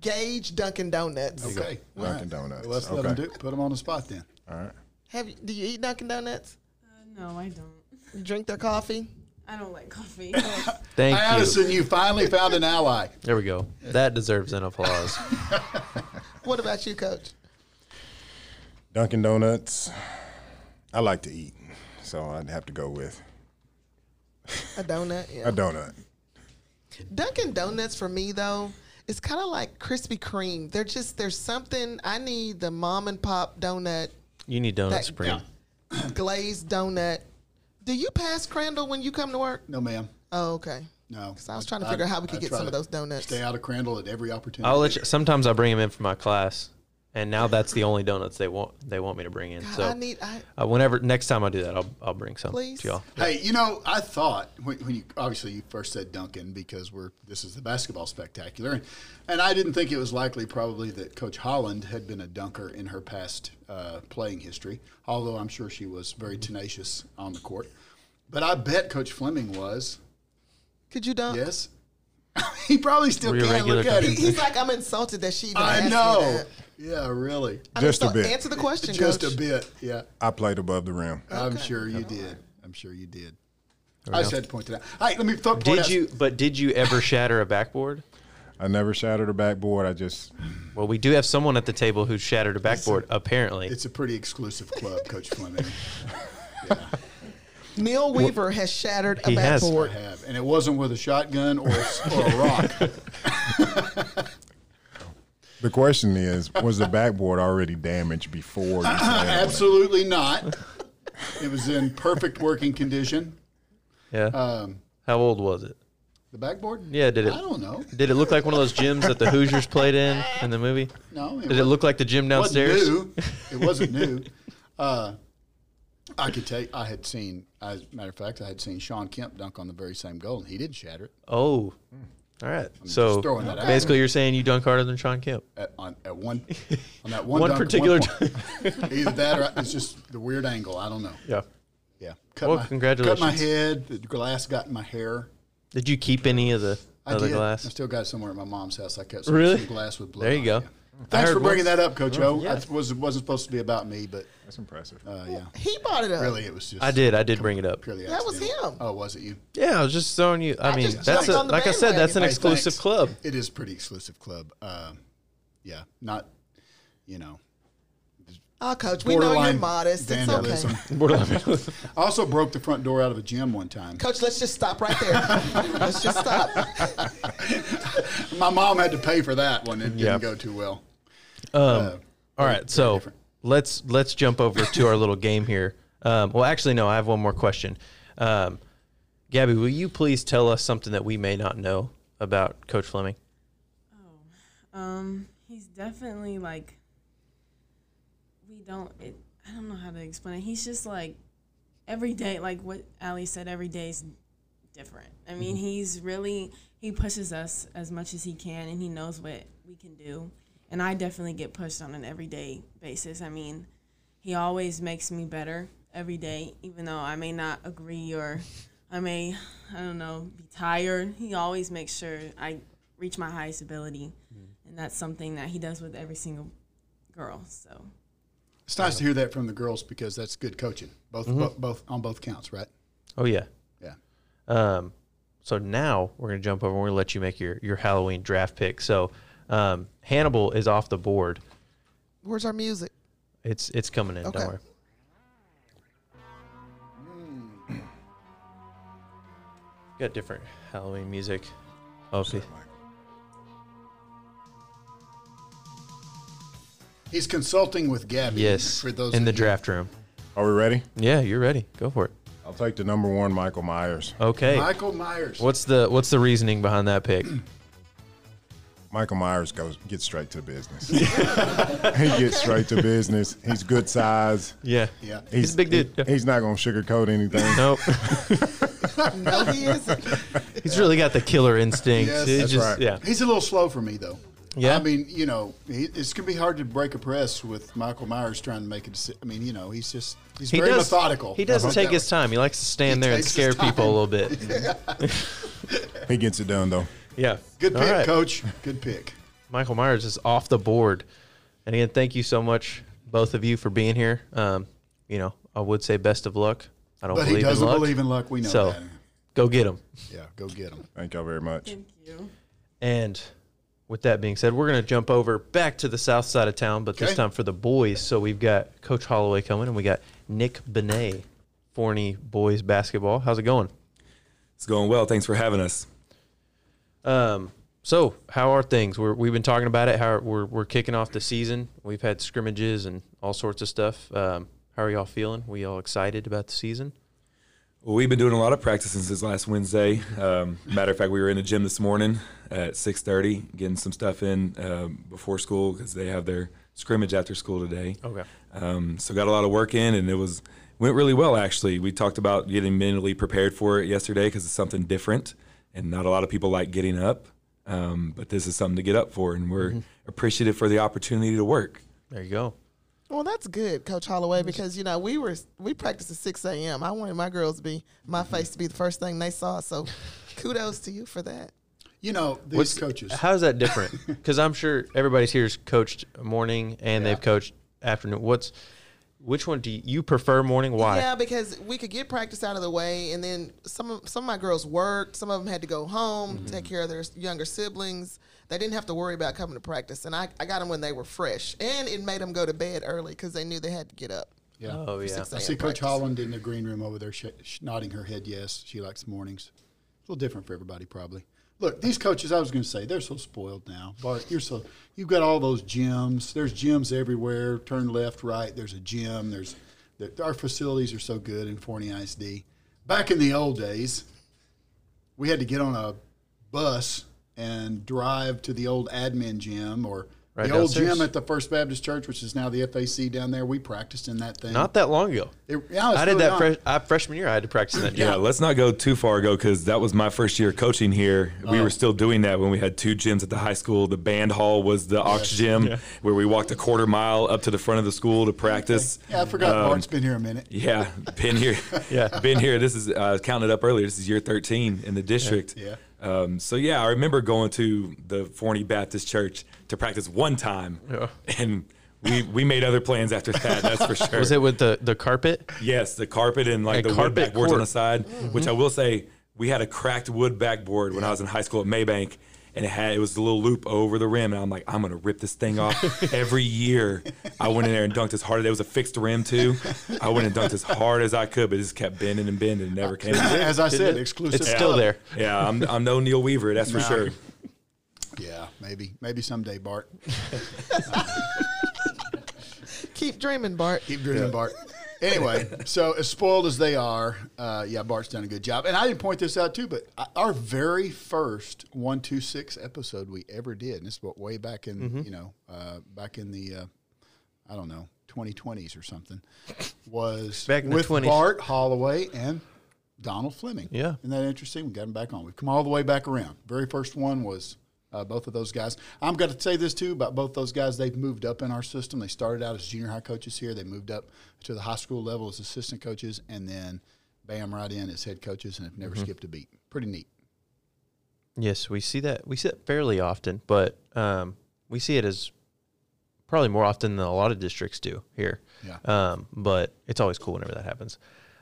Speaker 2: gauge Dunkin' Donuts.
Speaker 3: Okay. All
Speaker 6: Dunkin' Donuts.
Speaker 3: Well, let's let them do put them on the spot then.
Speaker 6: All right.
Speaker 2: Have you, do you eat Dunkin' Donuts?
Speaker 7: Uh, no, I don't.
Speaker 2: You drink their coffee?
Speaker 7: I don't like coffee.
Speaker 1: Thank you.
Speaker 3: Addison, you finally found an ally.
Speaker 1: There we go. That deserves an applause.
Speaker 2: What about you, Coach?
Speaker 6: Dunkin' Donuts. I like to eat, so I'd have to go with
Speaker 2: A donut? Yeah.
Speaker 6: a donut.
Speaker 2: Dunkin' Donuts for me though, it's kind of like Krispy Kreme. They're just there's something I need the mom and pop donut,
Speaker 1: You need donut
Speaker 2: That-
Speaker 1: supreme.
Speaker 2: glazed donut. Do you pass Crandall when you come to work?
Speaker 3: No, ma'am.
Speaker 2: Oh, okay.
Speaker 3: No.
Speaker 2: So I was trying to figure out how we could
Speaker 3: I
Speaker 2: get
Speaker 3: try
Speaker 2: some of those donuts.
Speaker 3: Stay out of Crandall at every opportunity.
Speaker 1: I'll let you. Sometimes I bring them in for my class, and now that's the only donuts they want. They want me to bring in.
Speaker 2: God,
Speaker 1: So
Speaker 2: I need. I
Speaker 1: uh, whenever next time I do that, I'll I'll bring some
Speaker 2: Please.
Speaker 1: to y'all.
Speaker 3: Hey, you know, I thought when, when you obviously you first said Duncan because we're this is the basketball spectacular, and, and I didn't think it was likely probably that Coach Holland had been a dunker in her past uh, playing history. Although I'm sure she was very tenacious on the court, but I bet Coach Fleming was.
Speaker 2: could you dunk?
Speaker 3: Yes, he probably still
Speaker 1: Were you
Speaker 3: can't look
Speaker 1: regular
Speaker 3: at
Speaker 2: He,
Speaker 3: him.
Speaker 2: he's like, I'm insulted that she even
Speaker 3: I
Speaker 2: asked me
Speaker 3: know.
Speaker 2: that.
Speaker 3: Yeah, really.
Speaker 2: I mean,
Speaker 6: Just a
Speaker 2: so
Speaker 6: bit.
Speaker 2: Answer the question,
Speaker 3: Just
Speaker 2: Coach.
Speaker 3: a bit. Yeah,
Speaker 6: I played above the rim.
Speaker 3: I'm sure you did. I'm sure you did. I just had to point it out. Hey, let me th- point
Speaker 1: Did
Speaker 3: out-
Speaker 1: you? But did you ever shatter a backboard?
Speaker 6: I never shattered a backboard. I just
Speaker 1: Well, we do have someone at the table who shattered a backboard. Apparently,
Speaker 3: It's a pretty exclusive club, Coach Fleming.
Speaker 2: Neil Weaver has shattered a
Speaker 1: He has.
Speaker 3: I
Speaker 2: backboard.
Speaker 3: have, and it wasn't with a shotgun or a, or a rock.
Speaker 6: The question is, was the backboard already damaged before you slammed on it?
Speaker 3: Absolutely not. It was in perfect working condition.
Speaker 1: Yeah.
Speaker 3: Um,
Speaker 1: How old was it?
Speaker 3: the backboard?
Speaker 1: Yeah, did it-
Speaker 3: I don't know.
Speaker 1: Did it look like one of those gyms that the Hoosiers played in in the movie?
Speaker 3: No.
Speaker 1: Did it look like the gym downstairs?
Speaker 3: Wasn't new. It wasn't new. Uh, I could tell you, I had seen, as a matter of fact, I had seen Shawn Kemp dunk on the very same goal, and he didn't shatter it.
Speaker 1: Oh, all right. So
Speaker 3: that out.
Speaker 1: basically, you're saying you dunk harder than Shawn Kemp.
Speaker 3: At, on, at one, on that one,
Speaker 1: One
Speaker 3: dunk
Speaker 1: particular
Speaker 3: point. Either that or it's just the weird angle. I don't know.
Speaker 1: Yeah.
Speaker 3: Yeah. Cut
Speaker 1: Well,
Speaker 3: my,
Speaker 1: congratulations.
Speaker 3: Cut my head. The glass got in my hair.
Speaker 1: Did you keep any of the
Speaker 3: I
Speaker 1: other
Speaker 3: did.
Speaker 1: glass?
Speaker 3: I still got it somewhere at my mom's house. I kept some,
Speaker 1: Really?
Speaker 3: some glass with blood.
Speaker 1: There you go.
Speaker 3: it.
Speaker 1: I
Speaker 3: Thanks for bringing that up, Coach O.
Speaker 1: yeah.
Speaker 3: That was wasn't supposed to be about me, but
Speaker 6: That's impressive.
Speaker 3: uh, yeah,
Speaker 2: He brought it up.
Speaker 3: really, it was just.
Speaker 1: I did. I did bring it up.
Speaker 3: Purely
Speaker 2: That was him.
Speaker 3: Oh, was it you?
Speaker 1: Yeah, I was just throwing you. I,
Speaker 2: I
Speaker 1: mean, that's a, like I said, that's an.
Speaker 3: Hey,
Speaker 1: exclusive
Speaker 3: thanks.
Speaker 1: club.
Speaker 3: It is a pretty exclusive club. Um, yeah, not, you know,
Speaker 2: Oh, coach, we know you're modest.
Speaker 3: vandalism.
Speaker 2: It's okay.
Speaker 3: I also broke the front door out of a gym one time.
Speaker 2: Coach, let's just stop right there. let's just stop.
Speaker 3: My mom had to pay for that one. It didn't
Speaker 1: Yeah.
Speaker 3: go too well.
Speaker 1: Um,
Speaker 3: Uh,
Speaker 1: all
Speaker 3: very-
Speaker 1: right, so
Speaker 3: different.
Speaker 1: let's let's jump over to our little game here. Um, well, actually, no, I have one more question. Um, Gabby, will you please tell us something that we may not know about Coach Fleming?
Speaker 7: Oh, um, he's definitely like we don't. It, I don't know how to explain it. He's just like every day, like what Allie said. Every day is different. I mean, he's really he pushes us as much as he can, and he knows what we can do. And I definitely get pushed on an everyday basis. I mean, he always makes me better every day, even though I may not agree or I may, I don't know, be tired. He always makes sure I reach my highest ability. And that's something that he does with every single girl. So,
Speaker 3: It's nice to hear that from the girls because that's good coaching, both bo- both on both counts, right?
Speaker 1: Oh yeah.
Speaker 3: Yeah.
Speaker 1: Um, so now we're gonna jump over. and We're gonna let you make your your Halloween draft pick. So um, Hannibal is off the board.
Speaker 2: Where's our music?
Speaker 1: It's it's coming in.
Speaker 2: Okay.
Speaker 1: Don't worry. Got different Halloween music. Okay.
Speaker 3: He's consulting with Gabby.
Speaker 1: Yes.
Speaker 3: For those
Speaker 1: in the
Speaker 3: you-
Speaker 1: draft room.
Speaker 6: Are we ready?
Speaker 1: Yeah, you're ready. Go for it.
Speaker 6: I'll take the number one, Michael Myers.
Speaker 1: Okay.
Speaker 3: Michael Myers.
Speaker 1: What's the what's the reasoning behind that pick?
Speaker 6: Michael Myers goes gets straight to business. he gets straight to business. He's good size.
Speaker 1: Yeah.
Speaker 3: Yeah.
Speaker 1: He's a big dude.
Speaker 6: he- he's not going to sugarcoat anything.
Speaker 1: Nope.
Speaker 2: No, he isn't.
Speaker 1: He's really got the killer instinct.
Speaker 3: Yes,
Speaker 1: He's
Speaker 6: that's
Speaker 1: just-
Speaker 6: right.
Speaker 1: Yeah.
Speaker 3: He's a little slow for me though.
Speaker 1: Yeah?
Speaker 3: I mean, you know, he, it's gonna be hard to break a press with Michael Myers trying to make a decision. I mean, you know, he's just he's
Speaker 1: He
Speaker 3: very
Speaker 1: does,
Speaker 3: methodical.
Speaker 1: He
Speaker 3: doesn't uh-huh.
Speaker 1: take his
Speaker 3: way.
Speaker 1: time. He likes to stand
Speaker 3: He
Speaker 1: there and scare people a little bit.
Speaker 6: He gets it done though.
Speaker 1: Yeah.
Speaker 3: Good
Speaker 1: All
Speaker 3: pick,
Speaker 1: right.
Speaker 3: coach. Good pick.
Speaker 1: Michael Myers is off the board. And again, thank you so much, both of you, for being here. Um, you know, I would say best of luck. I don't believe in luck.
Speaker 3: But he doesn't
Speaker 1: in luck.
Speaker 3: believe in luck. We know
Speaker 1: So-
Speaker 3: that.
Speaker 1: Go get him.
Speaker 3: Yeah, go get him.
Speaker 6: Thank y'all very much.
Speaker 7: thank you.
Speaker 1: And with that being said, we're going to jump over back to the south side of town, but this time for the boys. So we've got Coach Holloway coming, and we got Nick Benet, Forney boys basketball. How's it going?
Speaker 8: It's going well. Thanks for having us.
Speaker 1: Um, so how are things? We're, we've been talking about it. How we're we're kicking off the season. We've had scrimmages and all sorts of stuff. Um, how are y'all feeling? We all excited about the season?
Speaker 8: Well, we've been doing a lot of practicing since last Wednesday. Um, matter of fact, we were in the gym this morning at 6:30, getting some stuff in um, before school because they have their scrimmage after school today.
Speaker 1: Okay.
Speaker 8: Um, so got a lot of work in, and it was went really well actually. We talked about getting mentally prepared for it yesterday because it's something different, and not a lot of people like getting up. Um, but this is something to get up for, and we're appreciative for the opportunity to work.
Speaker 1: There you go.
Speaker 2: Well, that's good, Coach Holloway, because you know we were we practiced at six a.m. I wanted my girls to be my face to be the first thing they saw. So, kudos to you for that.
Speaker 3: You know, these
Speaker 1: What's
Speaker 3: coaches.
Speaker 1: How's that different? Because I'm sure everybody's here's coached morning and
Speaker 3: Yeah.
Speaker 1: they've coached afternoon. What's which one do you, you prefer morning? Why?
Speaker 2: Yeah, because we could get practice out of the way, and then some of some of my girls worked. Some of them had to go home,
Speaker 1: Mm-hmm.
Speaker 2: take care of their younger siblings. They didn't have to worry about coming to practice, and I, I got them when they were fresh, and it made them go to bed early because they knew they had to get up.
Speaker 3: yeah.
Speaker 1: Oh yeah.
Speaker 3: I
Speaker 2: a.m.
Speaker 3: see Coach. Holland in the green room over there, sh- sh- nodding her head yes. She likes mornings. A little different for everybody, probably. Look, these coaches, I was going to say, they're so spoiled now. Bart, you're so you've got all those gyms. There's gyms everywhere. Turn left, right. There's a gym. There's there, our facilities are so good in Forney ISD. Back in the old days, we had to get on a bus and drive to the old admin gym or
Speaker 1: Right
Speaker 3: the old
Speaker 1: downstairs.
Speaker 3: gym at the First Baptist Church, which is now the FAC down there. We practiced in that thing.
Speaker 1: Not that long ago.
Speaker 3: It- yeah, it's
Speaker 1: I did that
Speaker 3: not.
Speaker 1: fresh, I, freshman year. I had to practice in that gym.
Speaker 8: Yeah, let's not go too far ago because that was my first year coaching here. We
Speaker 3: Oh.
Speaker 8: were still doing that when we had two gyms at the high school. The band hall was the Ox Gym, where we walked a quarter mile up to the front of the school to practice.
Speaker 3: Yeah, I forgot
Speaker 8: Um,
Speaker 3: Bart's been here a minute.
Speaker 8: Yeah, been here.
Speaker 1: Yeah.
Speaker 8: been here. This is uh, counted up earlier. This is year 13 in the district.
Speaker 3: Yeah.
Speaker 8: Um, so yeah, I remember going to the Forney Baptist Church to practice one time,
Speaker 1: Yeah.
Speaker 8: and we we made other plans after that. That's for sure.
Speaker 1: Was it with the, the carpet?
Speaker 8: Yes, the carpet and like
Speaker 1: And
Speaker 8: the wood backboards on the side. Which I will say, we had a cracked wood backboard when I was in high school at Mabank, and it had it was a little loop over the rim, and I'm like, I'm gonna rip this thing off every year. I went in there and dunked as hard as it was a fixed rim too. I went and dunked as hard as I could, but it just kept bending and bending and never came. out.
Speaker 3: As I said, exclusive.
Speaker 1: It's still there.
Speaker 8: Yeah, I'm I'm no Neil Weaver, that's for
Speaker 3: No.
Speaker 8: sure.
Speaker 3: Yeah, maybe, maybe someday, Bart.
Speaker 2: Keep dreaming, Bart.
Speaker 3: Keep dreaming, Bart. Anyway, so as spoiled as they are, uh, yeah, Bart's done a good job. And I didn't point this out too, but our very first one two six episode we ever did, and this is what way back in
Speaker 1: Mm-hmm.
Speaker 3: you know uh, back in the uh, I don't know twenty twenties or something, was
Speaker 1: Back
Speaker 3: with
Speaker 1: 20s.
Speaker 3: Bart Holloway and Donald Fleming.
Speaker 1: Yeah.
Speaker 3: isn't that interesting? We got him back on. We've come all the way back around. Very first one was uh, both of those guys. I'm going to say this too about both those guys. They've moved up in our system. They started out as junior high coaches here. They moved up to the high school level as assistant coaches, and then bam, right in as head coaches, and have never skipped a beat. Pretty neat.
Speaker 1: Yes, we see that. We see it fairly often, but um, we see it as probably more often than a lot of districts do here.
Speaker 3: Yeah.
Speaker 1: Um, but it's always cool whenever that happens.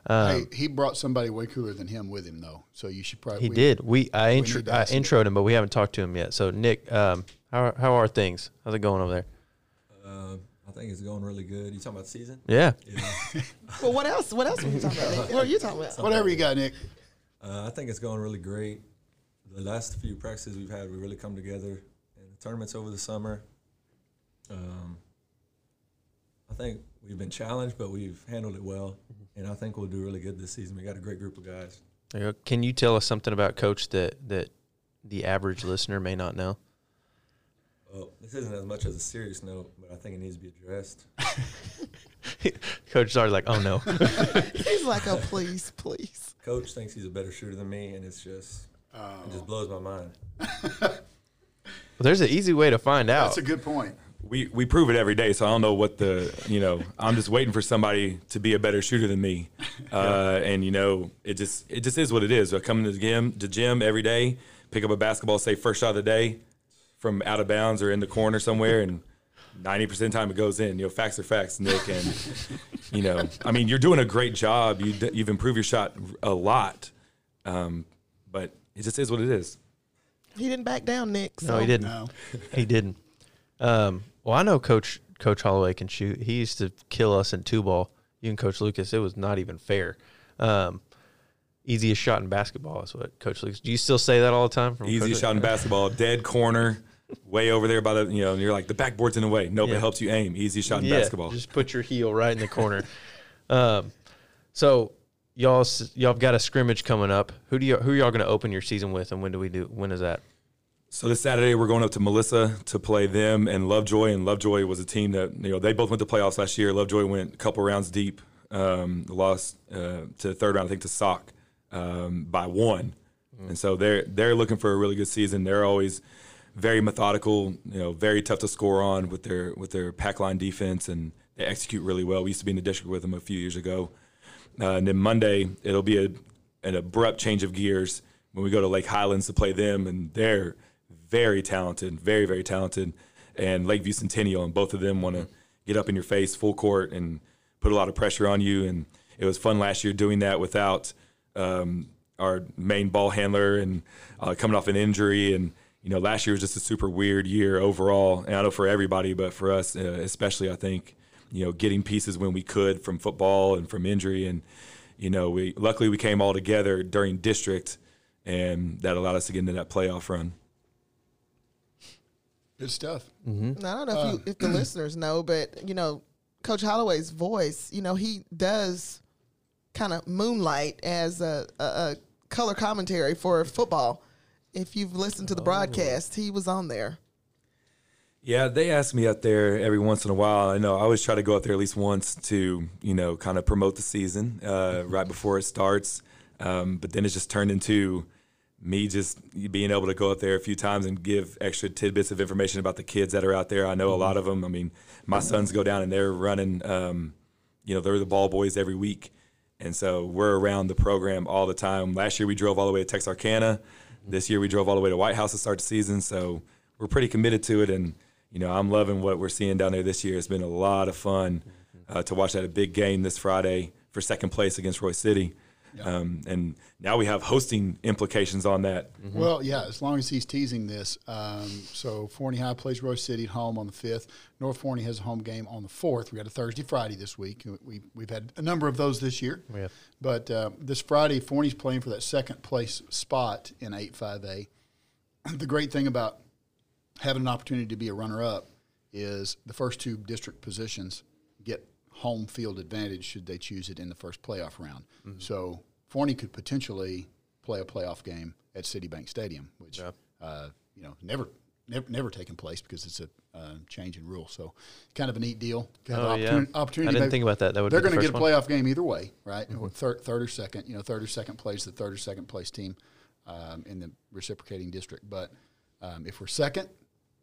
Speaker 1: Um,
Speaker 3: hey, he brought somebody way cooler than him with him, though. So you should probably.
Speaker 1: he
Speaker 3: we-
Speaker 1: did. We I,
Speaker 3: we
Speaker 1: intro, I
Speaker 3: ask him.
Speaker 1: introed him, but we haven't talked to him yet. So Nick, um, how how are things? How's it going over there?
Speaker 9: Uh, I think it's going really good. You talking about the season?
Speaker 1: Yeah.
Speaker 9: Yeah.
Speaker 2: Well, what else? What else are you talking about? Nick? What are you talking about?
Speaker 3: Whatever you got, Nick.
Speaker 9: uh, I think it's going really great. The last few practices we've had, we really come together. And the tournaments over the summer, um, I think we've been challenged, but we've handled it well. Mm-hmm. And I think we'll do really good this season. We got a great group of guys.
Speaker 1: There you go. Can you tell us something about Coach that that the average listener may not know?
Speaker 9: Well, this isn't as much as a serious note, but I think it needs to be addressed.
Speaker 1: Coach is alreys like, oh no.
Speaker 2: He's like, oh, please, please.
Speaker 9: Coach thinks he's a better shooter than me, and it's just it just oh. blows my mind.
Speaker 1: Well, there's an easy way to find out.
Speaker 3: That's a good point.
Speaker 8: We we prove it every day. So I don't know what the you know. I'm just waiting for somebody to be a better shooter than me, uh, and you know it just it just is what it is. I come to the gym, the gym every day, pick up a basketball, say first shot of the day, from out of bounds or in the corner somewhere, and ninety percent of the time it goes in. You know, facts are facts, Nick, and you know, I mean, you're doing a great job. You d- you've improved your shot a lot, um, but it just is what it is.
Speaker 2: He didn't back down, Nick. So.
Speaker 1: no, he didn't.
Speaker 3: No.
Speaker 1: He didn't. Um, well, I know Coach Coach Holloway can shoot. He used to kill us in two ball. You and Coach Lucas, it was not even fair. Um, easiest shot in basketball is what Coach Lucas. Do you still say that all the time? From
Speaker 8: Easy
Speaker 1: Coach-
Speaker 8: shot in basketball, dead corner, way over there by the you know, and you're like the backboard's in the way. Nope,
Speaker 1: Yeah.
Speaker 8: it helps you aim. Easy shot in
Speaker 1: Yeah,
Speaker 8: basketball.
Speaker 1: Just put your heel right in the corner. um, so y'all y'all got a scrimmage coming up. Who do you who y'all going to open your season with, and when do we do? When is that?
Speaker 8: So this Saturday we're going up to Melissa to play them and Lovejoy, and Lovejoy was a team that you know they both went to playoffs last year. Lovejoy went a couple rounds deep, um, lost uh, to the third round I think to Sock um, by one, and so they're they're looking for a really good season. They're always very methodical, you know, very tough to score on with their with their pack line defense, and they execute really well. We used to be in the district with them a few years ago. Uh, and then Monday, it'll be a, an abrupt change of gears when we go to Lake Highlands to play them, and they're very talented, very very talented, and Lakeview Centennial, and both of them want to get up in your face full court and put a lot of pressure on you. And it was fun last year doing that without um, our main ball handler and uh, coming off an injury. And you know, last year was just a super weird year overall, and I know for everybody, but for us uh, especially, I think you know, getting pieces when we could from football and from injury. And, you know, we luckily we came all together during district and that allowed us to get into that playoff run.
Speaker 3: Good stuff.
Speaker 2: And I don't know if you, if the listeners know, but you know, Coach Holloway's voice, you know, he does kind of moonlight as a, a, a color commentary for football. If you've listened to the broadcast, he was on there.
Speaker 8: Yeah, they ask me out there every once in a while. I know I always try to go out there at least once to, you know, kind of promote the season uh, right before it starts. Um, but then it's just turned into me just being able to go out there a few times and give extra tidbits of information about the kids that are out there. I know a lot of them. I mean, my sons go down and they're running, um, you know, they're the ball boys every week. And so we're around the program all the time. Last year we drove all the way to Texarkana. This year we drove all the way to White House to start the season. So we're pretty committed to it. And, you know, I'm loving what we're seeing down there this year. It's been a lot of fun uh, to watch that a big game this Friday for second place against Royse City. Um, and now we have hosting implications on that.
Speaker 3: Well, yeah, as long as he's teasing this. Um, so Forney High plays Royse City at home on the 5th. North Forney has a home game on the 4th. We got a Thursday, Friday this week. We, we've had a number of those this year.
Speaker 1: Yeah.
Speaker 3: But uh, this Friday, Forney's playing for that second place spot in 8-5A. The great thing about having an opportunity to be a runner-up is the first two district positions get home field advantage should they choose it in the first playoff round. So Forney could potentially play a playoff game at Citibank Stadium, which uh, you know never never never taken place because it's a uh, change in rule. So kind of a neat deal. Kind of
Speaker 1: Oh, yeah.
Speaker 3: opportunity, opportunity
Speaker 1: I didn't
Speaker 3: maybe-
Speaker 1: think about that. That would
Speaker 3: they're going to get a
Speaker 1: one.
Speaker 3: playoff game either way, right? Or Third, third or second, you know, third or second place, the third or second place team um, in the reciprocating district. But um, if we're second,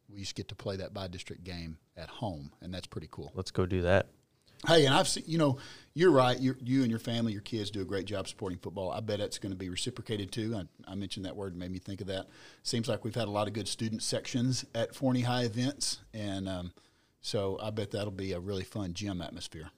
Speaker 3: we just get to play that by district game at home, and that's pretty cool.
Speaker 1: Let's go do that.
Speaker 3: Hey, and I've seen, you know, you're right. You're, you and your family, your kids do a great job supporting football. I bet it's going to be reciprocated too. I, I mentioned that word, and made me think of that. Seems like we've had a lot of good student sections at Forney High events, and um, so I bet that'll be a really fun gym atmosphere.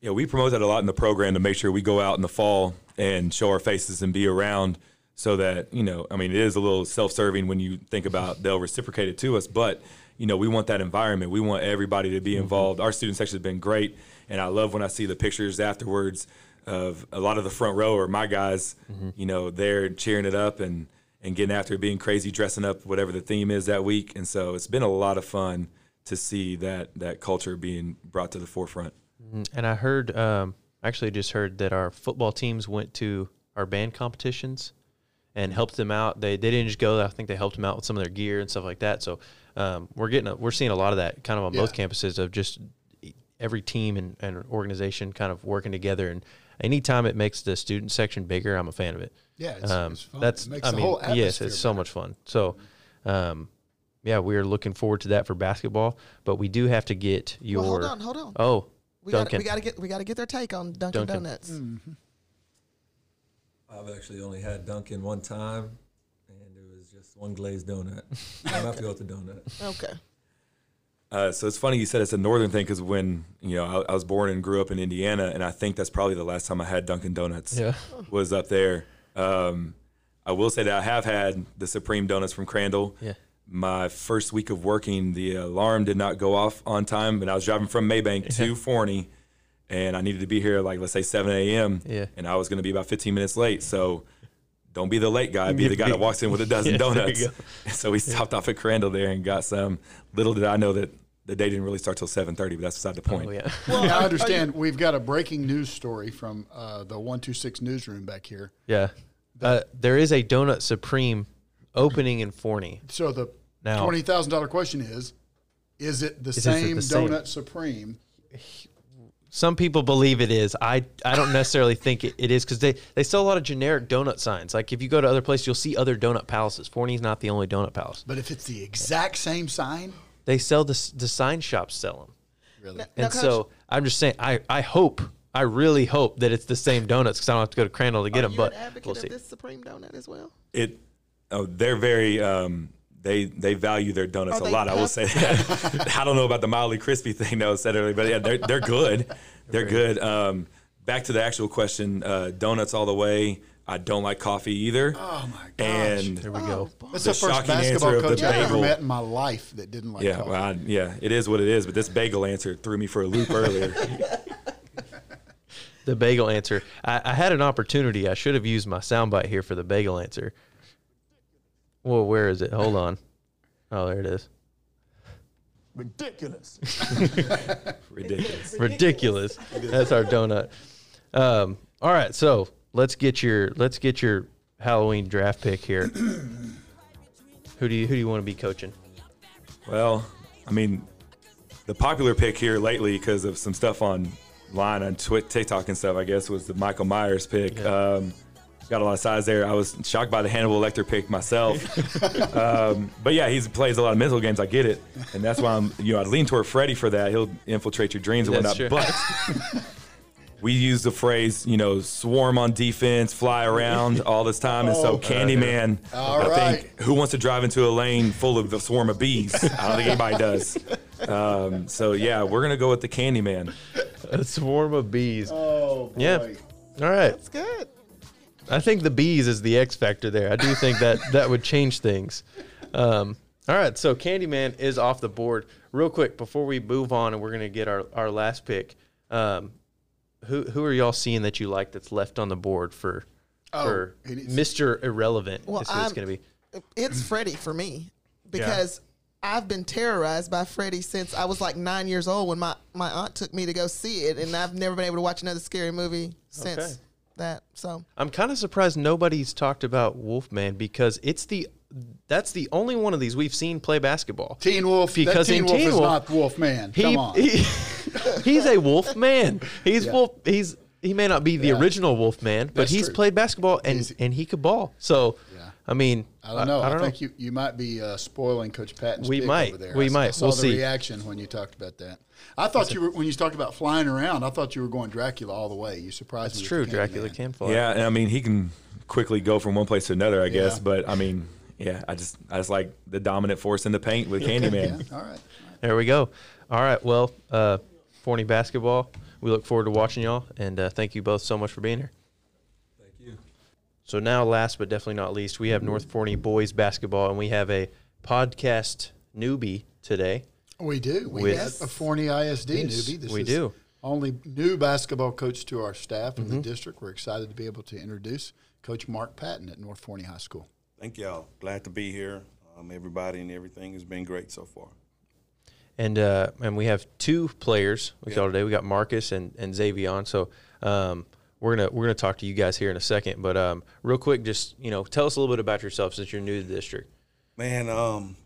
Speaker 8: Yeah, we promote that a lot in the program to make sure we go out in the fall and show our faces and be around so that, you know, I mean, it is a little self serving when you think about they'll reciprocate it to us, but, you know, we want that environment. We want everybody to be mm-hmm. involved. Our student section has been great, and I love when I see the pictures afterwards of a lot of the front row or my guys, mm-hmm. you know, they're cheering it up and, and getting after it, being crazy, dressing up, whatever the theme is that week. And so it's been a lot of fun to see that, that culture being brought to the forefront. Mm-hmm.
Speaker 1: And I heard, um, actually, just heard that our football teams went to our band competitions and helped them out. They they didn't just go. I think they helped them out with some of their gear and stuff like that. So um, we're getting a, we're seeing a lot of that kind of on both campuses of just every team and, and organization kind of working together. And anytime it makes the student section bigger, I'm a fan of it.
Speaker 3: Yeah, it's-
Speaker 1: um,
Speaker 3: it's fun.
Speaker 1: that's
Speaker 3: It makes
Speaker 1: I
Speaker 3: the
Speaker 1: mean,
Speaker 3: whole
Speaker 1: yes,
Speaker 3: atmosphere
Speaker 1: it's so much fun. So. Um, yeah, we are looking forward to that for basketball, but we do have to get your.
Speaker 2: Well, hold on, hold on.
Speaker 1: Oh,
Speaker 2: We got
Speaker 1: Dunkin'.
Speaker 2: we got to get we got to get their take on Dunkin'
Speaker 1: Dunkin'.
Speaker 2: Donuts.
Speaker 9: I've actually only had Dunkin' one time, and it was just one glazed donut. I'm have to go with the donut.
Speaker 2: Okay.
Speaker 8: Uh, so it's funny you said it's a northern thing because when you know I, I was born and grew up in Indiana, and I think that's probably the last time I had Dunkin' Donuts.
Speaker 1: Yeah.
Speaker 8: was up there. Um, I will say that I have had the Supreme Donuts from Crandall.
Speaker 1: Yeah.
Speaker 8: My first week of working, the alarm did not go off on time, and I was driving from Mabank to Forney, and I needed to be here like let's say 7 a.m.
Speaker 1: Yeah.
Speaker 8: and I was going to be about 15 minutes late. So don't be the late guy. Be the guy that walks in with a dozen
Speaker 1: Yeah,
Speaker 8: donuts. So we stopped off at Crandall there and got some. Little did I know that the day didn't really start till 7:30, but that's beside the point.
Speaker 1: Oh yeah.
Speaker 3: Now, I understand we've got a breaking news story from uh, the 126 newsroom back here.
Speaker 1: Yeah. Uh, there is a Donut Supreme opening in Forney.
Speaker 3: So the
Speaker 1: Now-
Speaker 3: $20,000 question is is it the
Speaker 1: it
Speaker 3: same
Speaker 1: the same?
Speaker 3: Donut Supreme?
Speaker 1: Some people believe it is. I I don't necessarily think it, it is because they, they sell a lot of generic donut signs. Like if you go to other places, you'll see other donut palaces. Forney's not the only donut palace.
Speaker 3: But if it's the exact same sign,
Speaker 1: They sell the the sign shops sell them.
Speaker 3: really?
Speaker 2: Now,
Speaker 1: And
Speaker 2: Coach,
Speaker 1: so I'm just saying, I, I hope, I really hope that it's the same donuts because I don't have to go to Crandall to get
Speaker 2: are
Speaker 1: them.
Speaker 2: you
Speaker 1: But
Speaker 2: an advocate
Speaker 1: we'll
Speaker 2: of
Speaker 1: see.
Speaker 2: this Supreme Donut as well?
Speaker 8: It, oh, they're very. Um, they they value their donuts
Speaker 2: Are
Speaker 8: a
Speaker 2: they
Speaker 8: lot. I will say that. I don't know about the mildly crispy thing that was said earlier, but yeah, they're they're good. They're good. Um, back to the actual question, uh, donuts all the way. I don't like coffee either.
Speaker 3: Oh, my gosh.
Speaker 8: And
Speaker 1: There we go.
Speaker 3: That's
Speaker 8: the
Speaker 3: the, first
Speaker 8: shocking answer
Speaker 3: basketball
Speaker 8: of the
Speaker 3: coach I've ever met in my life that didn't like
Speaker 8: yeah,
Speaker 3: coffee.
Speaker 8: well, I, yeah, it is what it is. But this bagel answer threw me for a loop earlier.
Speaker 1: The bagel answer. I, I had an opportunity. I should have used my soundbite here for the bagel answer. Well, where is it? Hold on. Oh, there it is.
Speaker 6: Ridiculous.
Speaker 8: Ridiculous.
Speaker 1: Ridiculous. That's our donut. Um, all right, so let's get your let's get your Halloween draft pick here. who do you who do you want to be coaching?
Speaker 8: Well, I mean, the popular pick here lately because of some stuff online on Twitter, TikTok and stuff, I guess, was the Michael Myers pick. Um, got a lot of size there. I was shocked by the Hannibal Lecter pick myself. um, but yeah, he plays a lot of mental games. I get it, and that's why I'm you know I lean toward Freddy for that. He'll infiltrate your dreams and whatnot.
Speaker 1: true.
Speaker 8: But we use the phrase you know swarm on defense, fly around all this time, and so Candyman.
Speaker 3: All
Speaker 8: I
Speaker 3: right.
Speaker 8: think who wants to drive into a lane full of the swarm of bees? I don't think anybody does. Um, so yeah, we're gonna go with the Candyman.
Speaker 1: A swarm of bees.
Speaker 3: Oh, boy.
Speaker 1: Yeah. All right.
Speaker 2: It's good.
Speaker 1: I think the bees is the X factor there. I do think that that would change things. Um, all right, so Candyman is off the board. Real quick before we move on, and we're gonna get our, our last pick. Um, who who are y'all seeing that you like that's left on the board for
Speaker 3: Oh,
Speaker 1: for Mr. Irrelevant?
Speaker 2: Well,
Speaker 1: is who it's gonna be.
Speaker 2: It's Freddy for me because I've been terrorized by Freddy since I was like nine years old when my, my aunt took me to go see it, and I've never been able to watch another scary movie since
Speaker 1: Okay.
Speaker 2: That. So
Speaker 1: I'm kind of surprised nobody's talked about Wolfman because it's the that's the only one of these we've seen play basketball.
Speaker 3: Teen Wolf.
Speaker 1: Because
Speaker 3: that Teen
Speaker 1: in
Speaker 3: Wolf
Speaker 1: Teen
Speaker 3: is
Speaker 1: Wolf,
Speaker 3: not Wolf Man.
Speaker 1: He,
Speaker 3: Come on.
Speaker 1: he- he's a wolf man. He's
Speaker 3: Yeah.
Speaker 1: wolf. He's he may not be the
Speaker 3: Yeah.
Speaker 1: original wolf man, but
Speaker 3: That's
Speaker 1: he's
Speaker 3: true.
Speaker 1: played basketball and
Speaker 3: He's-
Speaker 1: and he could ball. So
Speaker 3: Yeah.
Speaker 1: I mean,
Speaker 3: I don't know. I,
Speaker 1: I, don't
Speaker 3: think
Speaker 1: know.
Speaker 3: you, you might be uh, spoiling Coach Patton's
Speaker 1: We
Speaker 3: pick
Speaker 1: might.
Speaker 3: over there.
Speaker 1: We
Speaker 3: I s-
Speaker 1: might.
Speaker 3: I saw
Speaker 1: We'll
Speaker 3: the
Speaker 1: see.
Speaker 3: reaction when you talked about that. I thought you were when you talked about flying around. I thought you were going Dracula all the way. You surprised
Speaker 1: That's
Speaker 3: me.
Speaker 1: true. Dracula
Speaker 3: Candyman.
Speaker 1: can fly.
Speaker 8: Yeah, and I mean he can quickly go from one place to another, I guess.
Speaker 3: Yeah.
Speaker 8: But I mean, yeah, I just I just like the dominant force in the paint with Candyman.
Speaker 3: Yeah. All right.
Speaker 1: There we go. All right. Well, uh, Forney basketball. We look forward to watching y'all, and uh, thank you both so much for being here.
Speaker 9: Thank you.
Speaker 1: So now, last but definitely not least, we have North Forney boys basketball, and we have a podcast newbie today.
Speaker 3: We do. We
Speaker 1: With-
Speaker 3: have a Forney ISD
Speaker 1: Yes,
Speaker 3: newbie. This
Speaker 1: we
Speaker 3: is
Speaker 1: do.
Speaker 3: Only new basketball coach to our staff in
Speaker 1: Mm-hmm.
Speaker 3: the district. We're excited to be able to introduce Coach Mark Patton at North Forney High School.
Speaker 10: Thank y'all. Glad to be here. Um, everybody and everything has been great so far.
Speaker 1: And uh, and we have two players with
Speaker 10: Yeah.
Speaker 1: y'all today. We got Marcus and and Xavier on. So um, we're gonna we're gonna talk to you guys here in a second. But um, real quick, just you know, tell us a little bit about yourself since you're new to the district.
Speaker 10: Man, um,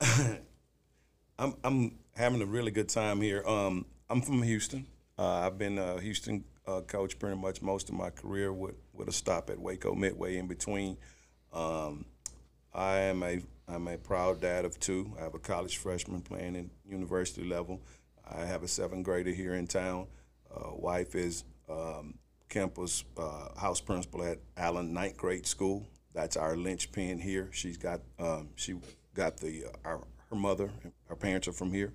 Speaker 10: I'm I'm having a really good time here. Um, I'm from Houston. Uh, I've been a Houston uh, coach pretty much most of my career with, with a stop at Waco Midway in between. Um, I am a I'm a proud dad of two. I have a college freshman playing in university level. I have a seventh grader here in town. Uh, wife is um, campus uh, house principal at Allen Ninth Grade School. That's our linchpin here. She's got um, she got the uh, our her mother. and Her parents are from here,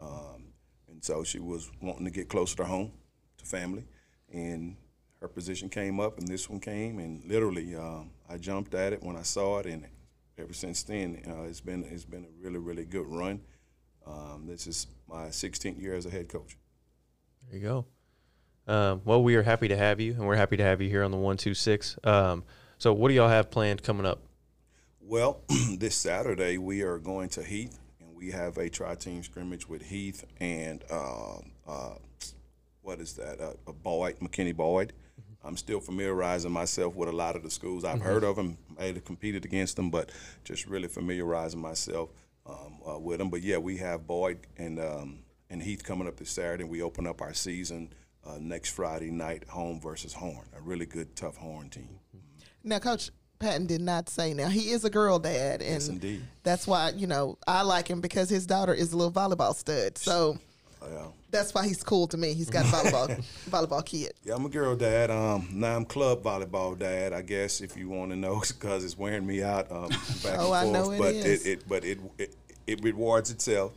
Speaker 10: um, and so she was wanting to get closer to home, to family, and her position came up, and this one came, and literally um, I jumped at it when I saw it, and ever since then it's been it's been a really really good run. Um, this is my 16th year as a head coach.
Speaker 1: There you go. Um, well, we are happy to have you, and we're happy to have you here on the one two six. Um, so, what do y'all have planned coming up?
Speaker 10: Well, this Saturday we are going to Heath, and we have a tri-team scrimmage with Heath and um, uh, what is that? Uh, uh, Boyd, McKinney Boyd. I'm still familiarizing myself with a lot of the schools. I've heard of them, I had competed against them, but just really familiarizing myself um, uh, with them. But yeah, we have Boyd and um, and Heath coming up this Saturday. And we open up our season uh, next Friday night, home versus Horn, a really good, tough Horn team.
Speaker 2: now, Coach Patton did not say. Now he is a girl dad, and
Speaker 10: Yes, indeed.
Speaker 2: that's why you know I like him because his daughter is a little volleyball stud. So
Speaker 10: Yeah.
Speaker 2: that's why he's cool to me. He's got a volleyball volleyball kid.
Speaker 10: Yeah, I'm a girl dad. Um, now I'm club volleyball dad. I guess if you want to know, because it's wearing me out um, back
Speaker 2: Oh, I
Speaker 10: and
Speaker 2: know
Speaker 10: forth.
Speaker 2: it
Speaker 10: but
Speaker 2: is.
Speaker 10: it, it, but it, it, it rewards itself,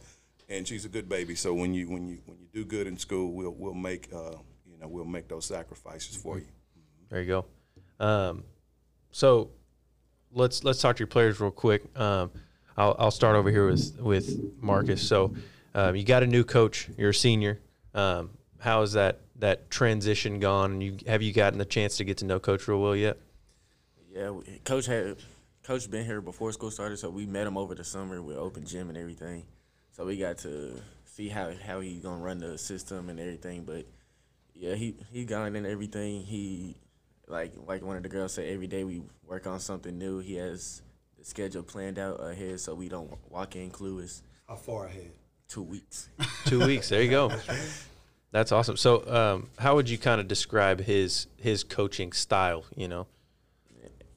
Speaker 10: and she's a good baby. So when you when you when you do good in school, we'll we'll make uh, you know we'll make those sacrifices for you.
Speaker 1: There you go. Um, so let's let's talk to your players real quick. Um, I'll, I'll start over here with with Marcus. So um, you got a new coach. You're a senior. Um, how has that that transition gone? You have you gotten the chance to get to know Coach real well yet?
Speaker 11: Yeah, coach had coach been here before school started, so we met him over the summer with open gym and everything. So we got to see how how he's gonna run the system and everything. But yeah, he he got in everything. He like like one of the girls said, every day we work on something new. He has the schedule planned out ahead, so we don't walk in clueless.
Speaker 10: How far ahead?
Speaker 11: Two weeks.
Speaker 1: Two weeks. There you go. That's awesome. So, um, how would you kind of describe his his coaching style? You know,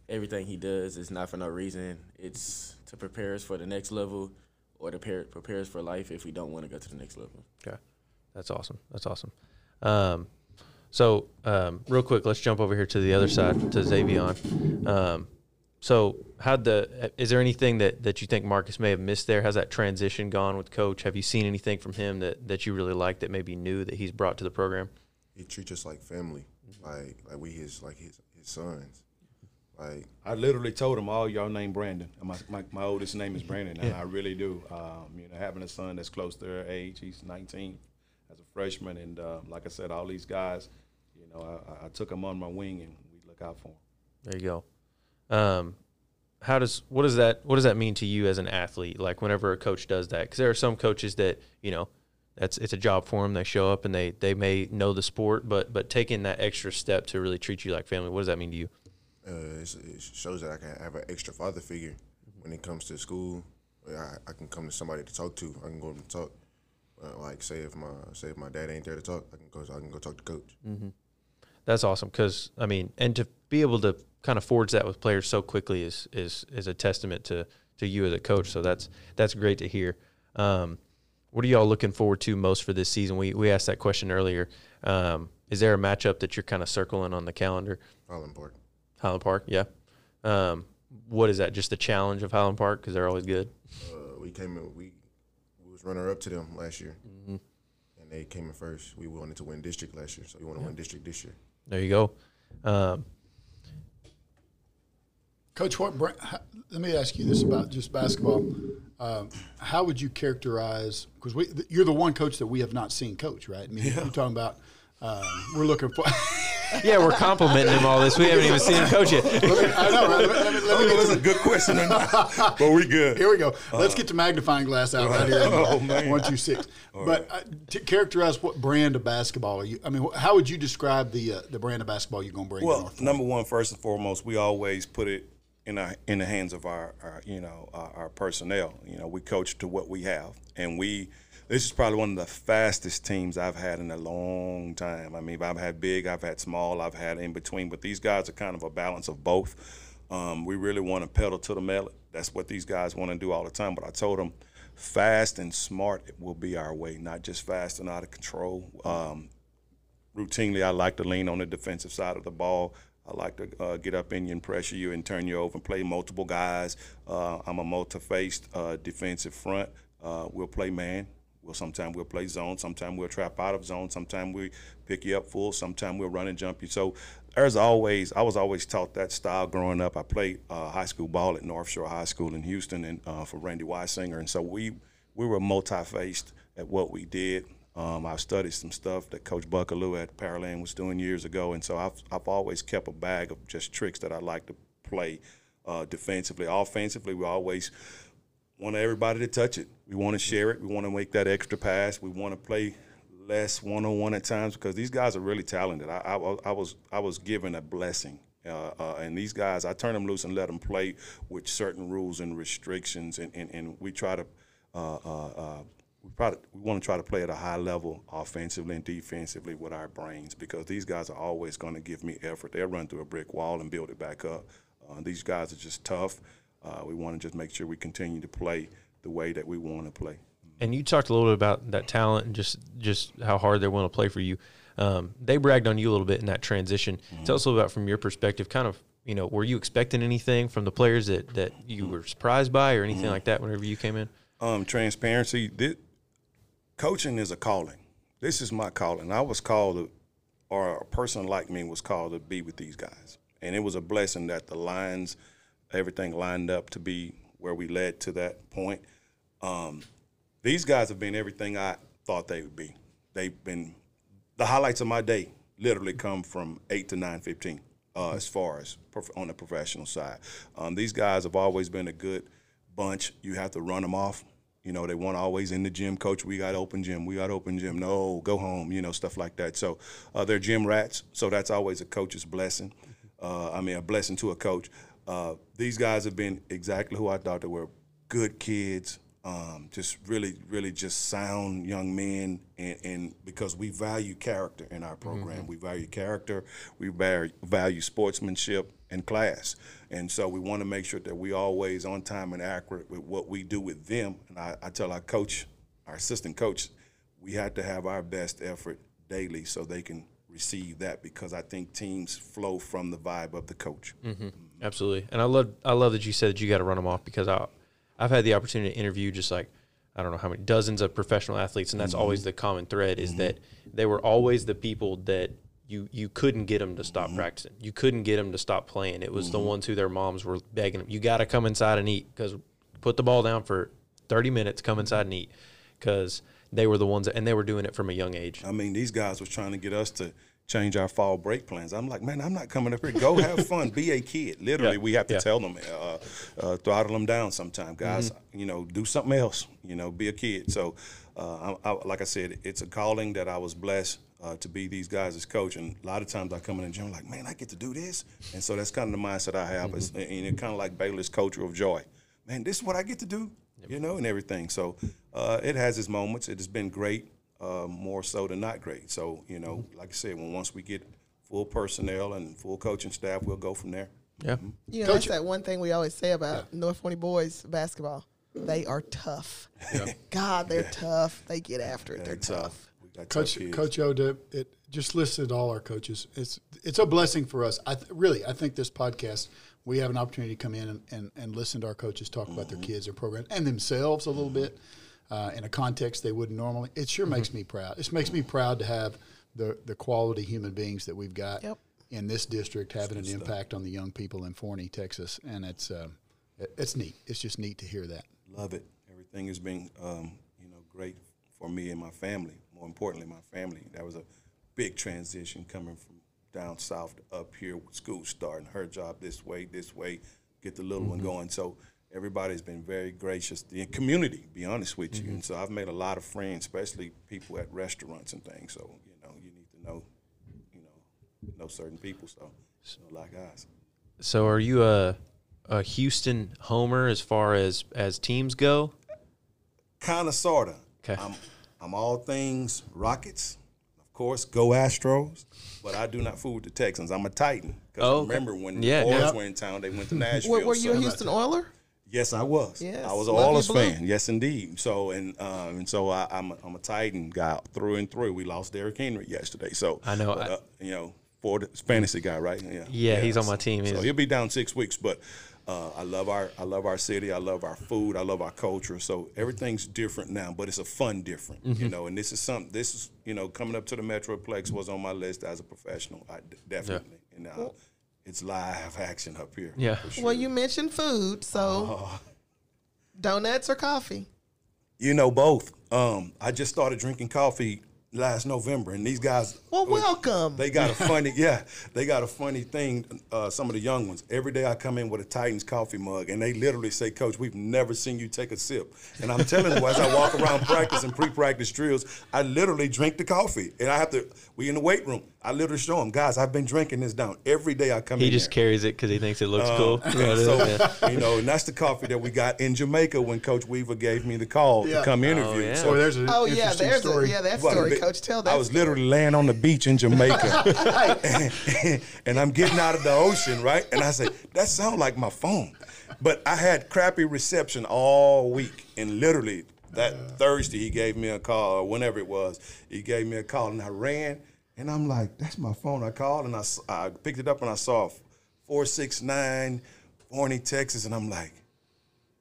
Speaker 11: Everything he does is not for no reason. It's to prepare us for the next level, or to prepare prepare us for life if we don't want to go to the next level.
Speaker 1: Okay, that's awesome. That's awesome. Um, so, um, real quick, let's jump over here to the other side to Xavion. Um, so, how the is there anything that, that you think Marcus may have missed there? How's that transition gone with Coach? Have you seen anything from him that, that you really like that maybe new that he's brought to the program?
Speaker 12: He treats us like family, like like we his like his his sons. Like
Speaker 10: I literally told him all y'all named Brandon. My, my, my oldest name is Brandon, and I really do. Um, you know, having a son that's close to their age, he's 19 as a freshman, and uh, like I said, all these guys, you know, I, I took them on my wing, and we look out for them.
Speaker 1: There you go. Um, how does what does that what does that mean to you as an athlete? Like whenever a coach does that, because there are some coaches that you know that's it's a job for them. They show up and they they may know the sport, but but taking that extra step to really treat you like family, what does that mean to you?
Speaker 12: Uh, it shows that I can have an extra father figure when it comes to school. I, I can come to somebody to talk to. I can go and talk. Uh, like say if my say if my dad ain't there to talk, I can go. I can go talk to coach.
Speaker 1: Mm-hmm. That's awesome because I mean, and to be able to kind of forge that with players so quickly is is is a testament to to you as a coach. So that's that's great to hear. Um, what are y'all looking forward to most for this season? We we asked that question earlier. Um, is there a matchup that you're kind of circling on the calendar?
Speaker 12: All Park.
Speaker 1: Highland Park, yeah. Um, what is that? Just the challenge of Highland Park because they're always good.
Speaker 12: Uh, we came in. We, we was runner up to them last year,
Speaker 1: mm-hmm.
Speaker 12: and they came in first. We wanted to win district last year, so we want to
Speaker 1: Yeah.
Speaker 12: win district this year.
Speaker 1: There you go. Um,
Speaker 3: Coach, what? Let me ask you this about just basketball. Um, how would you characterize? Because we, you're the one coach that we have not seen coach, right? I mean, you're talking about. Um, we're looking for.
Speaker 1: yeah, we're complimenting him all this. We haven't even seen him coach yet.
Speaker 3: I know, right? Let me, let me
Speaker 10: It
Speaker 3: get
Speaker 10: was a good question or not, but we good.
Speaker 3: Here we go. Let's get the magnifying glass out right here.
Speaker 10: Oh, man.
Speaker 3: One, two, six. But uh, to characterize what brand of basketball are you? I mean, how would you describe the uh, the brand of basketball you're going to bring?
Speaker 10: Well,
Speaker 3: North
Speaker 10: number one, first and foremost, we always put it in our in the hands of our, our you know our, our personnel. You know, we coach to what we have, and we. This is probably one of the fastest teams I've had in a long time. I mean, I've had big, I've had small, I've had in between, but these guys are kind of a balance of both. Um, we really want to pedal to the metal. That's what these guys want to do all the time. But I told them, fast and smart will be our way, not just fast and out of control. Um, routinely, I like to lean on the defensive side of the ball. I like to uh, get up in you and pressure you and turn you over and play multiple guys. Uh, I'm a multi-faced uh, defensive front. Uh, we'll play man. We'll sometimes we'll play zone. Sometimes we'll trap out of zone. Sometimes we pick you up full. Sometimes we'll run and jump you. So there's always I was always taught that style growing up. I played uh, high school ball at North Shore High School in Houston and uh, for Randy Weisinger, and so we we were multi-faced at what we did. Um, I've studied some stuff that Coach Buckaloo at Pearland was doing years ago, and so I've, I've always kept a bag of just tricks that I like to play uh, defensively. Offensively, we always want everybody to touch it. We want to share it. We want to make that extra pass. We want to play less one-on-one at times because these guys are really talented. I, I, I was I was given a blessing. Uh, uh, and these guys, I turn them loose and let them play with certain rules and restrictions, and, and, and we try to uh, uh, uh, we, probably, we want to try to play at a high level offensively and defensively with our brains because these guys are always going to give me effort. They'll run through a brick wall and build it back up. Uh, these guys are just tough. Uh, we want to just make sure we continue to play the way that we want to play.
Speaker 1: And you talked a little bit about that talent and just just how hard they want to play for you. Um, they bragged on you a little bit in that transition. Tell us a little about from your perspective, kind of, you know, were you expecting anything from the players that that you were surprised by or anything like that whenever you came in?
Speaker 10: Um, transparency. This, coaching is a calling. This is my calling. I was called, to, or a person like me was called to be with these guys, and it was a blessing that the lines, everything lined up to be where we led to that point. Um, these guys have been everything I thought they would be. They've been the highlights of my day. Literally come from eight to nine fifteen. uh, as far as prof- on the professional side. Um, these guys have always been a good bunch. You have to run them off. You know, they want always in the gym, coach. We got open gym. We got open gym. No, go home. You know, stuff like that. So uh, they're gym rats. So that's always a coach's blessing. Uh, I mean, a blessing to a coach. Uh, these guys have been exactly who I thought they were. Good kids, um, just really, really just sound young men, and, and because we value character in our program, we value character, we value, value sportsmanship and class, and so we want to make sure that we always on time and accurate with what we do with them. And I, I tell our coach, our assistant coach, we have to have our best effort daily so they can receive that because I think teams flow from the vibe of the coach.
Speaker 1: Mm-hmm. Absolutely, and I love I love that you said that you got to run them off because I I've had the opportunity to interview just like I don't know how many dozens of professional athletes, and that's
Speaker 10: Mhm.
Speaker 1: always the common thread is
Speaker 10: Mhm.
Speaker 1: that they were always the people that you you couldn't get them to stop
Speaker 10: Mm-hmm.
Speaker 1: practicing, you couldn't get them to stop playing. It was the
Speaker 10: Mhm.
Speaker 1: ones who their moms were begging them, you got to come inside and eat because put the ball down for thirty minutes, come inside and eat because they were the ones that, and they were doing it from a young age.
Speaker 10: I mean, these guys was trying to get us to change our fall break plans. I'm like, man, I'm not coming up here. Go have fun. Be a kid. Literally,
Speaker 1: Yeah,
Speaker 10: we have to
Speaker 1: yeah.
Speaker 10: tell them, uh, uh, throttle them down sometime, guys.
Speaker 1: Mm-hmm.
Speaker 10: You know, do something else. You know, be a kid. So, uh, I, I, like I said, it's a calling that I was blessed. Uh, to be these guys as coach, and a lot of times I come in the gym like, man, I get to do this, and so that's kind of the mindset I have. It's, and it's kind of like Baylor's culture of joy. Man, this is what I get to do, you know, and everything. So uh, it has its moments. It has been great, uh, more so than not great. So you know, mm-hmm. like I said, when once we get full personnel and full coaching staff, we'll go from there.
Speaker 1: Yeah. Mm-hmm.
Speaker 2: You know, that's that one thing we always say about North Forney boys basketball. They are tough. God, they're tough. They get after it. They're tough.
Speaker 10: We got
Speaker 3: Coach
Speaker 10: tough.
Speaker 3: Coach Oda, it just listed all our coaches. It's it's a blessing for us. I th- really I think this podcast we have an opportunity to come in and, and, and listen to our coaches talk about their mm-hmm. kids, their program, and themselves a little bit uh, in a context they wouldn't normally. It sure makes me proud. It makes me proud to have the the quality human beings that we've got
Speaker 2: Yep.
Speaker 3: in this district having an impact on the young people in Forney, Texas, and it's uh, it- it's neat. It's just neat to hear that.
Speaker 10: Love it. Everything has been, um, you know, great for me and my family. More importantly, my family. That was a big transition coming from down south up here with school starting. Her job this way, this way, get the little one going. So everybody's been very gracious. The community, be honest with you. Mm-hmm. And so I've made a lot of friends, especially people at restaurants and things. So you know, you need to know, you know, know certain people. So you know, of guys.
Speaker 1: So are you a a Houston homer as far as as teams go?
Speaker 10: Kind of, sorta.
Speaker 1: 'Kay.
Speaker 10: I'm, I'm all things Rockets, of course. Go Astros, but I do not fool with the Texans. I'm a Titan. Because
Speaker 1: Oh,
Speaker 10: remember when
Speaker 1: Yeah,
Speaker 10: the Oilers
Speaker 1: yeah.
Speaker 10: were in town, they went to Nashville.
Speaker 2: Were, were you a Houston Oiler?
Speaker 10: Yes, I was.
Speaker 2: Yes,
Speaker 10: I was an
Speaker 2: love
Speaker 10: Oilers fan. Yes, indeed. So and um, and so I, I'm a, I'm a Titan guy through and through. We lost Derrick Henry yesterday. So
Speaker 1: I know,
Speaker 10: but,
Speaker 1: I-
Speaker 10: uh, you know, for the fantasy guy, right? Yeah.
Speaker 1: Yeah, he's on my team.
Speaker 10: So he'll be down six weeks, but. Uh, I love our I love our city. I love our food. I love our culture. So everything's different now, but it's a fun different, you
Speaker 1: Mhm.
Speaker 10: know. And this is something. This is you know coming up to the Metroplex was on my list as a professional. I d- definitely, and uh, it's live action up here.
Speaker 1: Yeah.
Speaker 10: sure.
Speaker 2: Well, you mentioned food, so
Speaker 10: Uh,
Speaker 2: donuts or coffee?
Speaker 10: You know both. Um, I just started drinking coffee last November, and these guys.
Speaker 2: Well, welcome.
Speaker 10: They got a funny, yeah. They got a funny thing. Uh, some of the young ones. Every day I come in with a Titans coffee mug, and they literally say, "Coach, we've never seen you take a sip." And I'm telling you, as I walk around practice and pre-practice drills, I literally drink the coffee, and I have to. We in the weight room. I literally show him, guys, I've been drinking this down every day. I come here.
Speaker 1: He
Speaker 10: in.
Speaker 1: just
Speaker 10: there.
Speaker 1: carries it because he thinks it looks
Speaker 10: Um,
Speaker 1: cool.
Speaker 10: so, you know, and that's the coffee that we got in Jamaica when Coach Weaver gave me the call
Speaker 3: Yeah.
Speaker 10: to come interview.
Speaker 1: Oh,
Speaker 10: interview.
Speaker 1: yeah.
Speaker 10: So
Speaker 3: Boy, there's an
Speaker 2: Oh yeah,
Speaker 3: interesting
Speaker 2: there's
Speaker 3: story.
Speaker 2: a yeah that
Speaker 10: Well,
Speaker 2: story,
Speaker 10: but
Speaker 2: Coach. Tell that.
Speaker 10: I was literally laying on the beach in Jamaica, and, and I'm getting out of the ocean, right? And I said, "That sounds like my phone," but I had crappy reception all week, and literally that Thursday he gave me a call, or whenever it was, he gave me a call, and I ran, and I'm like, "That's my phone." I called, and I, I picked it up, and I saw four six nine, Forney, Texas, and I'm like,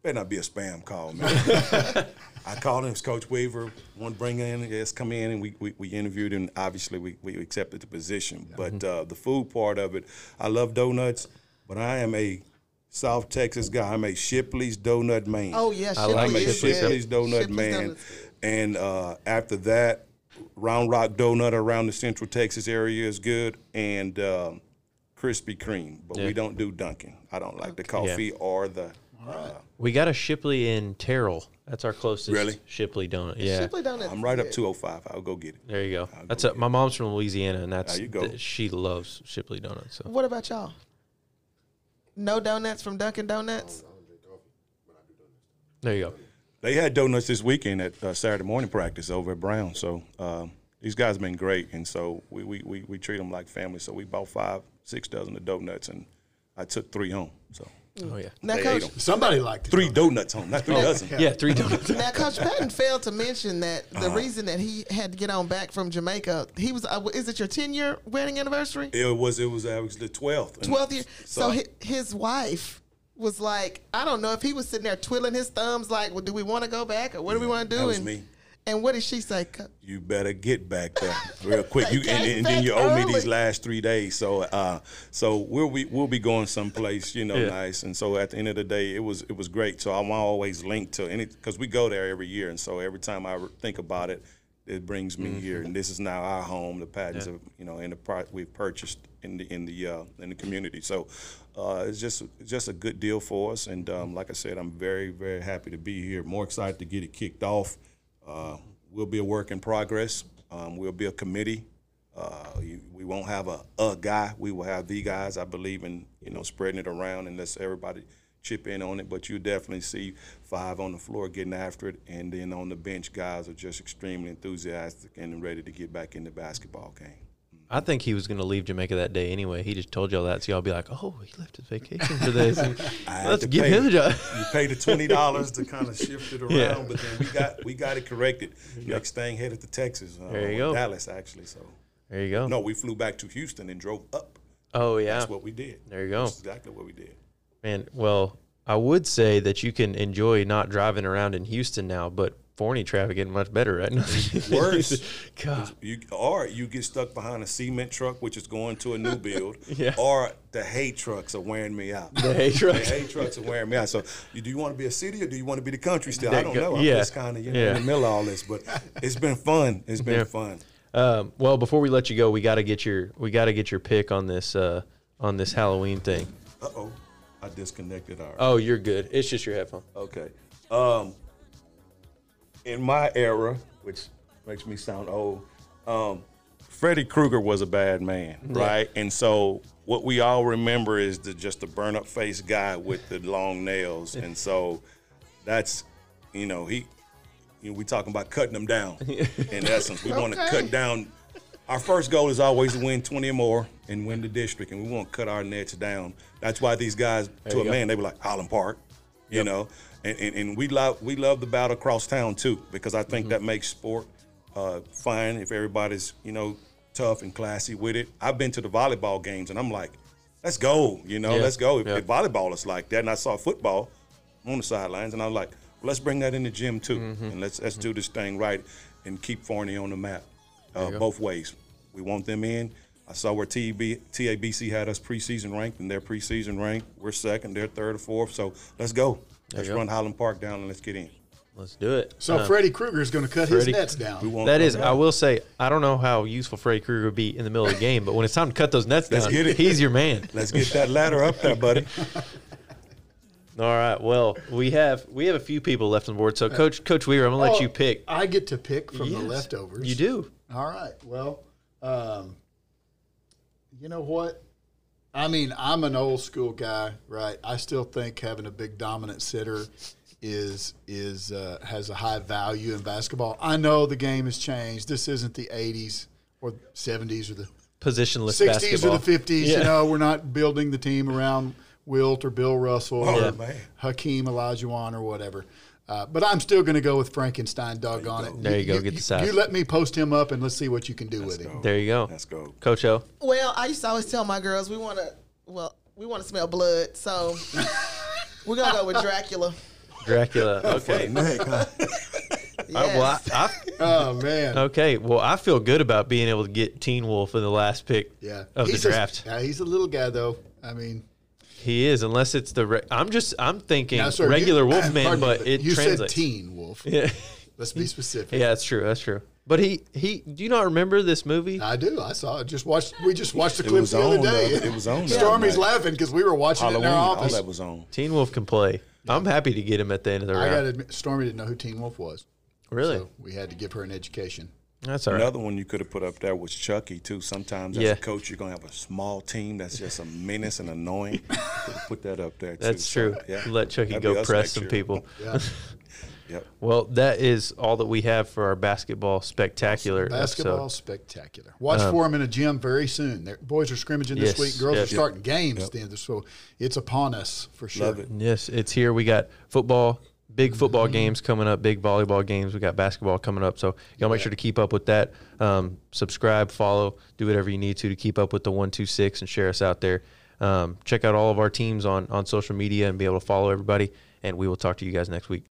Speaker 10: better not be a spam call, man. I called him, it was Coach Weaver, want to bring in, yes, come in, and we, we, we interviewed him. Obviously, we, we accepted the position. But uh, the food part of it, I love donuts, but I am a South Texas guy. I'm a Shipley's donut man.
Speaker 2: Oh yeah,
Speaker 1: I like
Speaker 10: I'm a
Speaker 2: Shipley.
Speaker 10: Shipley's donut
Speaker 2: Shipley's
Speaker 10: man.
Speaker 2: donuts.
Speaker 10: And uh, after that, Round Rock Donut around the Central Texas area is good. And um, Krispy Kreme, but
Speaker 1: Yeah.
Speaker 10: we don't do Dunkin'. I don't like the coffee or the. Uh,
Speaker 1: We got a Shipley in Terrell. That's our closest
Speaker 10: Really?
Speaker 1: Shipley donut. Yeah.
Speaker 2: Shipley Donuts.
Speaker 10: I'm right up 205. I'll go get it.
Speaker 1: There you go. That's a, my mom's from Louisiana, and that's
Speaker 10: There you go.
Speaker 1: th- she loves Shipley donuts. So
Speaker 2: What about y'all? No donuts from Dunkin' Donuts.
Speaker 1: there you go.
Speaker 10: They had donuts this weekend at uh, Saturday morning practice over at Brown. So um, these guys have been great, and so we, we, we, we treat them like family. So we bought five, six dozen of donuts, and I took three home. So
Speaker 1: Oh yeah.
Speaker 2: Now,
Speaker 10: they
Speaker 2: Coach.
Speaker 3: Somebody liked it.
Speaker 10: Three donuts home, not three dozen.
Speaker 1: Yeah, three donuts.
Speaker 2: now Coach Patton failed to mention that the
Speaker 10: Uh-huh.
Speaker 2: reason that he had to get on back from Jamaica, he was. Uh, is it your ten year wedding anniversary?
Speaker 10: It was it was it was the twelfth.
Speaker 2: Twelfth year. So,
Speaker 10: I-
Speaker 2: hi his wife was like, I don't know if he was sitting there twiddling his thumbs, like, well, do we want to go back or what do we want to do?
Speaker 10: that was
Speaker 2: and,
Speaker 10: me.
Speaker 2: and what did she say?
Speaker 10: You better get back there real quick. You and, and then you
Speaker 2: back
Speaker 10: owe me these last three days. So uh, so we'll be we'll be going someplace you know
Speaker 1: Yeah.
Speaker 10: nice. And so at the end of the day, it was it was great. So I'm always linked to any because we go there every year. And so every time I think about it, it brings me here. And this is now our home. The Pattons of you know in the pro- we've purchased in the in the uh, in the community. So. Uh, it's just just a good deal for us, and um, like I said, I'm very very happy to be here. More excited to get it kicked off. Uh, we'll be a work in progress. Um, we'll be a committee. Uh, we won't have a a guy. We will have the guys. I believe in you know spreading it around and let's everybody chip in on it. But you definitely see five on the floor getting after it, and then on the bench, guys are just extremely enthusiastic and ready to get back in the basketball game.
Speaker 1: I think he was going to leave Jamaica that day anyway. He just told y'all that, so y'all be like, "Oh, he left his vacation for this. And Let's give
Speaker 10: pay-
Speaker 1: him the job."
Speaker 10: You pay the twenty dollars to kind of shift it around,
Speaker 1: Yeah.
Speaker 10: but then we got we got it corrected. Next thing headed to Texas, uh,
Speaker 1: There you go.
Speaker 10: Dallas actually. So
Speaker 1: There you go.
Speaker 10: no, we flew back to Houston and drove up.
Speaker 1: Oh yeah.
Speaker 10: That's what we did.
Speaker 1: There you go.
Speaker 10: That's exactly what we did.
Speaker 1: Man, well, I would say that you can enjoy not driving around in Houston now, but Forney traffic getting much better, right? Now.
Speaker 10: Worse.
Speaker 1: God.
Speaker 10: You, or you get stuck behind a cement truck, which is going to a new build,
Speaker 1: Yeah.
Speaker 10: or the hay trucks are wearing me out.
Speaker 1: The hay trucks.
Speaker 10: The hay trucks are wearing me out. So, you, do you want to be a city or do you want to be the country still?
Speaker 1: There
Speaker 10: I don't
Speaker 1: go.
Speaker 10: know. I'm
Speaker 1: Yeah.
Speaker 10: just kind of you know
Speaker 1: Yeah.
Speaker 10: in the middle of all this, but it's been fun. It's been
Speaker 1: Yeah.
Speaker 10: fun.
Speaker 1: Um, well, before we let you go, we got to get your we got to get your pick on this uh, on this Halloween thing.
Speaker 10: Uh oh, I disconnected our.
Speaker 1: Oh, you're good. It's just your headphone.
Speaker 10: Okay. Um, in my era, which makes me sound old, um, Freddy Krueger was a bad man, right? And so what we all remember is the just the burn up face guy with the long nails, and so that's you know he. You know, we talking about cutting them down. In essence, we want to cut down. Our first goal is always to win 20 or more and win the district, and we want to cut our nets down. That's why these guys, to a
Speaker 1: go.
Speaker 10: man, they were like Highland Park, you know, and, and, and we love we love the battle across town too because I
Speaker 1: Mm-hmm.
Speaker 10: think that makes sport uh, fun if everybody's you know tough and classy with it. I've been to the volleyball games and I'm like, let's go, you know,
Speaker 1: Yeah.
Speaker 10: let's go. If,
Speaker 1: Yeah.
Speaker 10: if volleyball is like that, and I saw football on the sidelines, and I'm like, well, let's bring that in the gym too,
Speaker 1: Mm-hmm.
Speaker 10: and let's let's do this thing right and keep Forney on the map uh, both ways. We want them in. I saw where TB, TABC had us preseason ranked, and they're preseason ranked. We're second, they're third or fourth. So let's go. Let's
Speaker 1: go.
Speaker 10: run Highland Park down and let's get in.
Speaker 1: Let's do it.
Speaker 3: So
Speaker 1: Uh,
Speaker 3: Freddy Krueger is going to cut
Speaker 1: Freddy-
Speaker 3: his nets down.
Speaker 10: We want
Speaker 1: that is, I will say, I don't know how useful Freddy Krueger would be in the middle of the game, but when it's time to cut those nets down,
Speaker 10: get it.
Speaker 1: he's your man.
Speaker 10: Let's get that ladder up there, buddy.
Speaker 1: All right. Well, we have we have a few people left on the board. So, Coach Coach Weir, I'm gonna let
Speaker 3: Oh,
Speaker 1: you pick.
Speaker 3: I get to pick from the leftovers.
Speaker 1: You do.
Speaker 3: All right. Well, um, you know what? I mean, I'm an old school guy, right? I still think having a big dominant center is is uh, has a high value in basketball. I know the game has changed. This isn't the '80s or '70s or the
Speaker 1: Positionless
Speaker 3: 60s
Speaker 1: basketball.
Speaker 3: or the 50s.
Speaker 1: Yeah.
Speaker 3: You know, we're not building the team around Wilt or Bill Russell
Speaker 10: Oh,
Speaker 3: or
Speaker 10: man.
Speaker 3: Hakeem Olajuwon or whatever. Uh, but I'm still going to go with Frankenstein. Doggone it!
Speaker 1: There you go, get the size.
Speaker 3: You let me post him up and let's see what you can do with him.
Speaker 1: There you go.
Speaker 10: Let's go.
Speaker 1: Coach O.
Speaker 2: Well, I used to always tell my girls we want to. Well, we want to smell blood, so we're gonna go with Dracula.
Speaker 1: Dracula. Okay. Uh, well, I, I,
Speaker 3: Oh man,
Speaker 1: okay. Well, I feel good about being able to get Teen Wolf in the last pick
Speaker 3: yeah.
Speaker 1: of the
Speaker 3: He's a-
Speaker 1: draft.
Speaker 3: yeah, he's a little guy though. I mean,
Speaker 1: he is, unless it's the. Re- I'm just. I'm thinking
Speaker 3: now, sir,
Speaker 1: regular
Speaker 3: you,
Speaker 1: Wolfman,
Speaker 3: pardon
Speaker 1: but it
Speaker 3: you
Speaker 1: translates.
Speaker 3: said teen wolf.
Speaker 1: Yeah.
Speaker 3: Let's be specific.
Speaker 1: Yeah, that's true. That's true. But he he. Do you not remember this movie?
Speaker 3: I do. I saw it. Just watched. We just watched the
Speaker 10: It
Speaker 3: clips the other
Speaker 10: on the
Speaker 3: day.
Speaker 10: other- it was on uh,
Speaker 3: Stormy's
Speaker 10: other night.
Speaker 3: laughing because we were watching
Speaker 10: Halloween,
Speaker 3: it in our office.
Speaker 10: all
Speaker 3: office.
Speaker 10: that was on.
Speaker 1: Teen Wolf can play. I'm happy to get him at the end of the
Speaker 3: I
Speaker 1: round.
Speaker 3: got to admit, Stormy didn't know who Teen Wolf was.
Speaker 1: Really?
Speaker 3: So we had to give her an education.
Speaker 1: That's all right.
Speaker 10: Another one you could have put up there was Chucky too. Sometimes as
Speaker 1: Yeah.
Speaker 10: a coach, you're gonna have a small team that's just a menace and annoying. Could have put that up there. Too.
Speaker 1: That's
Speaker 10: So,
Speaker 1: true.
Speaker 10: yeah.
Speaker 1: Let Chucky
Speaker 10: That'd
Speaker 1: go press some
Speaker 10: year.
Speaker 1: people.
Speaker 3: Yeah.
Speaker 10: Yep.
Speaker 1: Well, that is all that we have for our basketball spectacular
Speaker 3: Basketball
Speaker 1: episode.
Speaker 3: spectacular. Watch um, for them in a gym very soon. Their boys are scrimmaging this
Speaker 1: Yes,
Speaker 3: week. Girls
Speaker 1: yep.
Speaker 3: are starting games then, so it's upon us for sure.
Speaker 10: Love it.
Speaker 1: Yes, it's here. We got football, big football games coming up, big volleyball games. We got basketball coming up. So y'all make sure to keep up with that. Um, subscribe, follow, do whatever you need to to keep up with the one two six and share us out there. Um, check out all of our teams on on social media and be able to follow everybody. And we will talk to you guys next week.